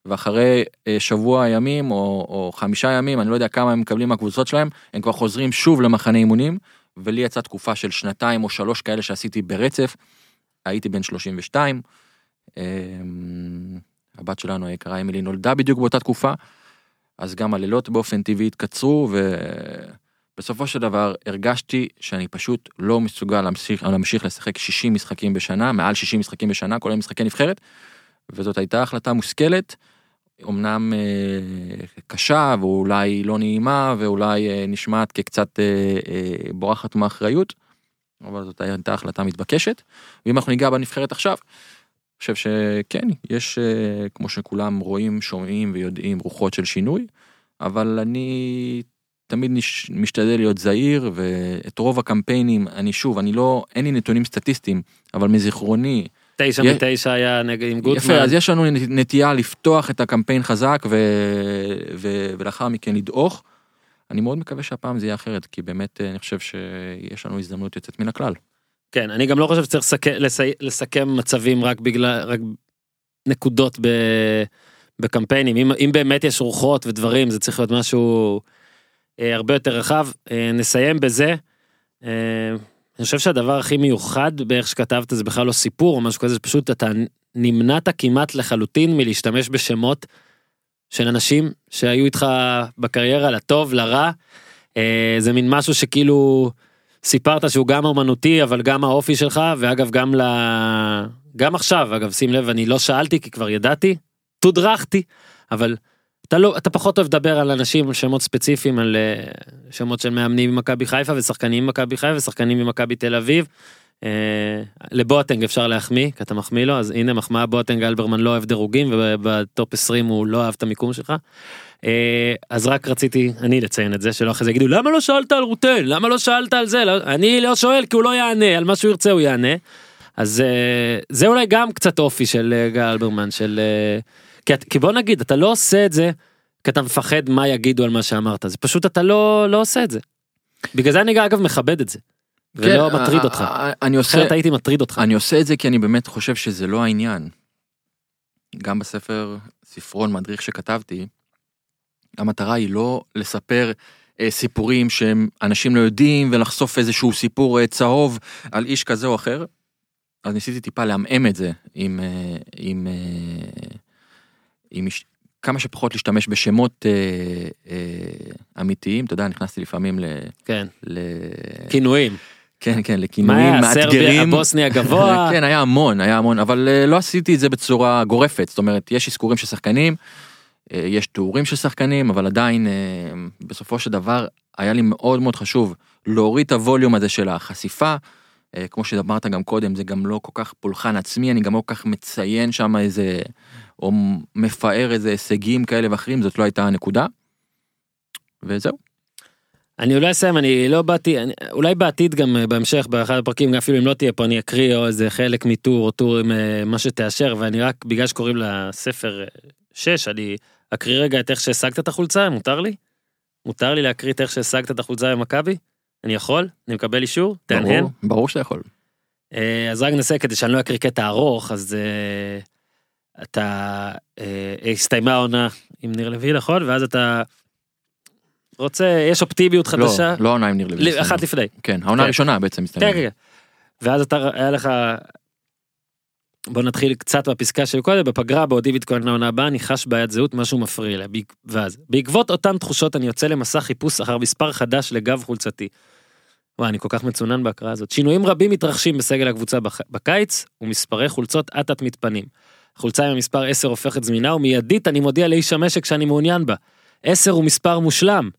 Speaker 2: ואחרי אה, שבוע ימים או, או חמישה ימים, אני לא יודע כמה הם מקבלים מהקבוצות שלהם, הם כבר חוזרים שוב למחנה אימונים, ולי יצאה תקופה של שנתיים או שלוש כאלה שעשיתי ברצף, הייתי בן 32, אה, הבת שלנו היקרה אמילי נולדה בדיוק באותה תקופה, אז גם הלילות באופן טבעי התקצרו, ו... בסופו של דבר הרגשתי שאני פשוט לא מסוגל להמשיך, להמשיך לשחק 60 משחקים בשנה, מעל 60 משחקים בשנה, כולל משחקי נבחרת, וזאת הייתה החלטה מושכלת, אמנם אה, קשה ואולי לא נעימה ואולי אה, נשמעת כקצת אה, אה, בורחת מאחריות, אבל זאת הייתה החלטה מתבקשת. ואם אנחנו ניגע בנבחרת עכשיו, אני חושב שכן, יש, אה, כמו שכולם רואים, שומעים ויודעים, רוחות של שינוי, אבל אני תמיד נש... משתדל להיות זהיר ואת רוב הקמפיינים אני שוב אני לא אין לי נתונים סטטיסטיים אבל מזיכרוני.
Speaker 1: תשע י... מתשע היה נגד עם גוטמן.
Speaker 2: יפה אז יש לנו נטייה לפתוח את הקמפיין חזק ו... ו... ולאחר מכן לדעוך. אני מאוד מקווה שהפעם זה יהיה אחרת כי באמת אני חושב שיש לנו הזדמנות יוצאת מן הכלל.
Speaker 1: כן אני גם לא חושב שצריך לסכם, לסכם מצבים רק בגלל רק נקודות ב, בקמפיינים, אם, אם באמת יש רוחות ודברים, זה צריך להיות משהו אה, הרבה יותר רחב. אה, נסיים בזה. אה, אני חושב שהדבר הכי מיוחד באיך שכתבת זה בכלל לא סיפור או משהו כזה, זה פשוט אתה נמנעת כמעט לחלוטין מלהשתמש בשמות של אנשים שהיו איתך בקריירה לטוב, לרע. אה, זה מין משהו שכאילו סיפרת שהוא גם אומנותי אבל גם האופי שלך ואגב גם ל... גם עכשיו אגב שים לב אני לא שאלתי כי כבר ידעתי, תודרכתי אבל אתה לא אתה פחות אוהב לדבר על אנשים על שמות ספציפיים על אה, שמות של מאמנים ממכבי חיפה ושחקנים ממכבי חיפה ושחקנים ממכבי תל אביב. אה, לבואטנג אפשר להחמיא כי אתה מחמיא לו אז הנה מחמאה בואטנג אלברמן לא אוהב דירוגים ובטופ 20 הוא לא אהב את המיקום שלך. אה, אז רק רציתי אני לציין את זה שלא אחרי זה יגידו למה לא שאלת על רוטל למה לא שאלת על זה לא, אני לא שואל כי הוא לא יענה על מה שהוא ירצה הוא יענה. אז זה אולי גם קצת אופי של גל אלברמן של כי, את- כי בוא נגיד אתה לא עושה את זה כי אתה מפחד מה יגידו על מה שאמרת זה פשוט אתה לא לא עושה את זה. בגלל זה אני אגב מכבד את זה. ולא
Speaker 2: כן,
Speaker 1: מטריד
Speaker 2: אה,
Speaker 1: אותך.
Speaker 2: אה, אני עושה,
Speaker 1: אחרת הייתי מטריד אותך.
Speaker 2: אני עושה את זה כי אני באמת חושב שזה לא העניין. גם בספר ספרון מדריך שכתבתי, המטרה היא לא לספר אה, סיפורים שהם אנשים לא יודעים ולחשוף איזשהו סיפור אה, צהוב על איש כזה או אחר. אז ניסיתי טיפה לעמעם את זה עם, אה, עם, אה, עם איש- כמה שפחות להשתמש בשמות אה, אה, אמיתיים, אתה יודע, נכנסתי לפעמים ל...
Speaker 1: כן.
Speaker 2: ל...
Speaker 1: כינויים.
Speaker 2: כן, כן,
Speaker 1: מה
Speaker 2: לכינויים
Speaker 1: היה סרביה
Speaker 2: מאתגרים.
Speaker 1: הבוסני הגבוה.
Speaker 2: כן, היה המון, היה המון, אבל אה, לא עשיתי את זה בצורה גורפת, זאת אומרת, יש אזכורים של שחקנים, אה, יש תיאורים של שחקנים, אבל עדיין, אה, בסופו של דבר, היה לי מאוד מאוד חשוב להוריד את הווליום הזה של החשיפה. אה, כמו שאמרת גם קודם, זה גם לא כל כך פולחן עצמי, אני גם לא כל כך מציין שם איזה, או מפאר איזה הישגים כאלה ואחרים, זאת לא הייתה הנקודה. וזהו.
Speaker 1: אני אולי אסיים אני לא באתי אני, אולי בעתיד גם אה, בהמשך באחד הפרקים אפילו אם לא תהיה פה אני אקריא או איזה חלק מטור או טור עם אה, מה שתאשר ואני רק בגלל שקוראים לספר 6 אני אקריא רגע את איך שהשגת את החולצה מותר לי? מותר לי להקריא את איך שהשגת את החולצה במכבי? אני יכול? אני מקבל אישור? תהנהן?
Speaker 2: ברור, ברור שאתה יכול.
Speaker 1: אה, אז רק ננסה כדי שאני לא אקריא קטע ארוך אז אה, אתה אה, הסתיימה העונה עם ניר לוי נכון ואז אתה רוצה יש אופטימיות
Speaker 2: לא,
Speaker 1: חדשה
Speaker 2: לא העונה עם ניר לוי.
Speaker 1: ל- אחת לפני
Speaker 2: כן, העונה
Speaker 1: כן.
Speaker 2: הראשונה בעצם
Speaker 1: כן,
Speaker 2: מסתיימת.
Speaker 1: כן, כן. ואז אתה היה לך בוא נתחיל קצת בפסקה של קודם בפגרה בעודי מתכונן לעונה הבאה אני חש בעיית זהות משהו מפריע לה ואז בעקבות אותן תחושות אני יוצא למסע חיפוש אחר מספר חדש לגב חולצתי. וואי אני כל כך מצונן בהקראה הזאת שינויים רבים מתרחשים בסגל הקבוצה בקיץ ומספרי חולצות אט אט מתפנים. החולצה עם המספר 10 הופכת זמינה ומיידית אני מודיע לאיש המשק שאני מעוניין בה. 10 הוא מספר מושלם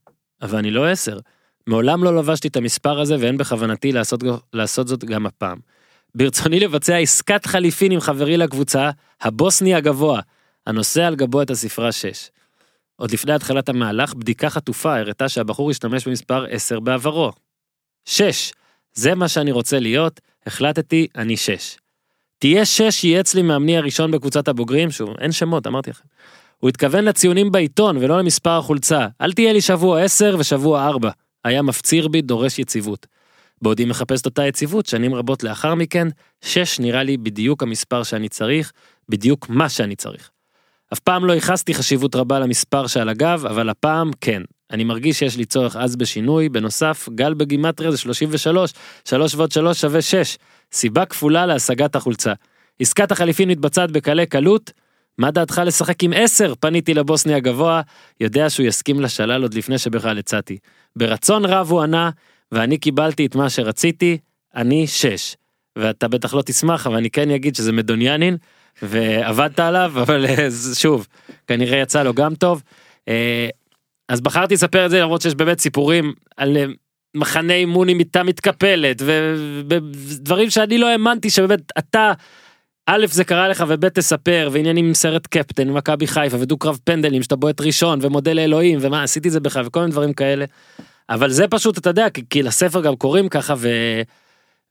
Speaker 1: אבל אני לא 10. מעולם לא לבשתי את המספר הזה ואין בכוונתי לעשות, לעשות זאת גם הפעם. ברצוני לבצע עסקת חליפין עם חברי לקבוצה, הבוסני הגבוה, הנושא על גבו את הספרה 6. עוד לפני התחלת המהלך, בדיקה חטופה הראתה שהבחור השתמש במספר 10 בעברו. 6. זה מה שאני רוצה להיות, החלטתי, אני 6. תהיה 6 ייעץ לי מאמני הראשון בקבוצת הבוגרים, שוב, אין שמות, אמרתי לכם. הוא התכוון לציונים בעיתון ולא למספר החולצה. אל תהיה לי שבוע 10 ושבוע 4. היה מפציר בי, דורש יציבות. בעודי מחפש את אותה יציבות, שנים רבות לאחר מכן, 6 נראה לי בדיוק המספר שאני צריך, בדיוק מה שאני צריך. אף פעם לא ייחסתי חשיבות רבה למספר שעל הגב, אבל הפעם כן. אני מרגיש שיש לי צורך עז בשינוי, בנוסף, גל בגימטריה זה 33, 3 ועוד 3 שווה 6. סיבה כפולה להשגת החולצה. עסקת החליפין מתבצעת בקלי קלות, מה דעתך לשחק עם 10? פניתי לבוסני הגבוה, יודע שהוא יסכים לשלל עוד לפני שבכלל הצעתי. ברצון רב הוא ענה, ואני קיבלתי את מה שרציתי, אני 6. ואתה בטח לא תשמח, אבל אני כן אגיד שזה מדוניאנין, ועבדת עליו, אבל אה, שוב, כנראה יצא לו גם טוב. אה, אז בחרתי לספר את זה למרות שיש באמת סיפורים על אה, מחנה אימון עם מיטה מתקפלת ודברים שאני לא האמנתי שבאמת אתה א' זה קרה לך וב' תספר ועניינים עם סרט קפטן מכבי חיפה ודו קרב פנדלים שאתה בועט ראשון ומודה לאלוהים ומה עשיתי זה בכלל וכל מיני דברים כאלה. אבל זה פשוט אתה יודע כי, כי לספר גם קוראים ככה ו...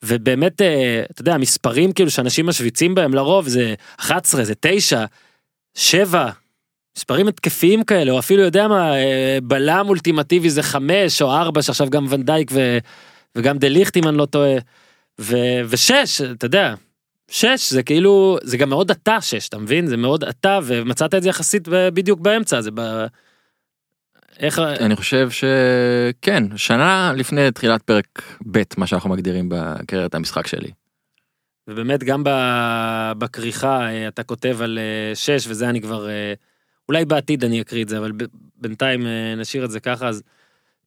Speaker 1: ובאמת אה, אתה יודע המספרים כאילו שאנשים משוויצים בהם לרוב זה 11 זה 9 7 מספרים התקפיים כאלה או אפילו יודע מה אה, בלם אולטימטיבי זה 5 או 4 שעכשיו גם ונדייק ו... וגם דה ליכט אם אני לא טועה ו... ושש אתה יודע שש זה כאילו זה גם מאוד אתה שש אתה מבין זה מאוד אתה ומצאת את זה יחסית בדיוק באמצע זה ב... איך
Speaker 2: אני חושב שכן, שנה לפני תחילת פרק ב', מה שאנחנו מגדירים בקריירת המשחק שלי.
Speaker 1: ובאמת גם בכריכה אה, אתה כותב על אה, שש וזה אני כבר אולי בעתיד אני אקריא את זה אבל בינתיים אה, נשאיר את זה ככה אז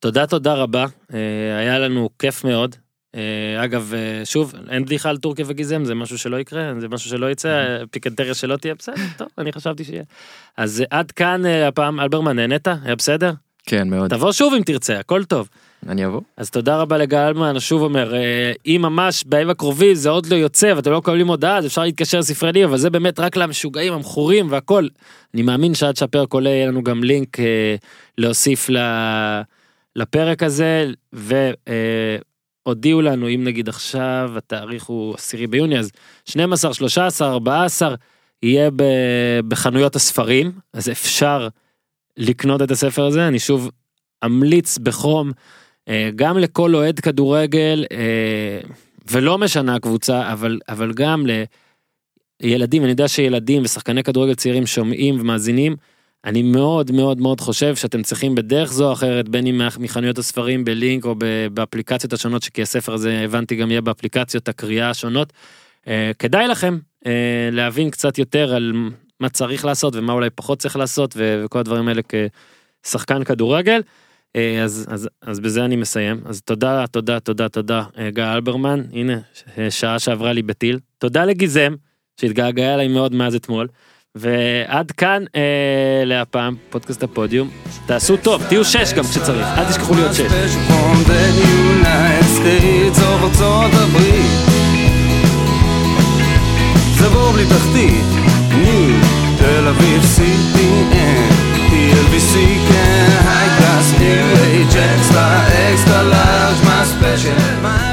Speaker 1: תודה תודה רבה אה, היה לנו כיף מאוד. אה, אגב שוב אין בדיחה על טורקיה וגיזם זה משהו שלא יקרה זה משהו שלא יצא פיקנטריה שלא תהיה בסדר טוב אני חשבתי שיהיה. אז עד כאן הפעם אלברמן נהנית היה בסדר
Speaker 2: כן, מאוד.
Speaker 1: תבוא שוב אם תרצה הכל טוב.
Speaker 2: אני אבוא.
Speaker 1: אז תודה רבה לגל אלמן, שוב אומר, אה, אם ממש בימים הקרובים זה עוד לא יוצא ואתם לא מקבלים הודעה, אז אפשר להתקשר לספרי לי, אבל זה באמת רק למשוגעים, המכורים והכל. אני מאמין שעד שהפרק עולה יהיה לנו גם לינק אה, להוסיף ל, לפרק הזה, והודיעו לנו, אם נגיד עכשיו התאריך הוא 10 ביוני, אז 12, 13, 14, יהיה ב, בחנויות הספרים, אז אפשר לקנות את הספר הזה, אני שוב אמליץ בחום. אה, גם לכל אוהד כדורגל אה, ולא משנה הקבוצה אבל אבל גם לילדים אני יודע שילדים ושחקני כדורגל צעירים שומעים ומאזינים. אני מאוד מאוד מאוד חושב שאתם צריכים בדרך זו או אחרת בין אם מחנויות הספרים בלינק או באפליקציות השונות שכי הספר הזה הבנתי גם יהיה באפליקציות הקריאה השונות. אה, כדאי לכם להבין קצת יותר על מה צריך לעשות ומה אולי פחות צריך לעשות וכל הדברים האלה כשחקן כדורגל. אה, אז, אז, אז בזה אני מסיים. אז תודה, תודה, תודה, תודה, אה, גיא אלברמן. הנה, ש- שעה שעברה לי בטיל. תודה לגיזם, שהתגעגע אליי מאוד מאז אתמול. ועד כאן אה, להפעם, פודקאסט הפודיום. תעשו טוב, תהיו שש גם כשצריך, אל תשכחו להיות שש.
Speaker 3: Special from the United States of ארצות הברית זה בור בלי תחתית, ניו תל אביב He'll be seeking high class, new age, extra, extra large, my special, my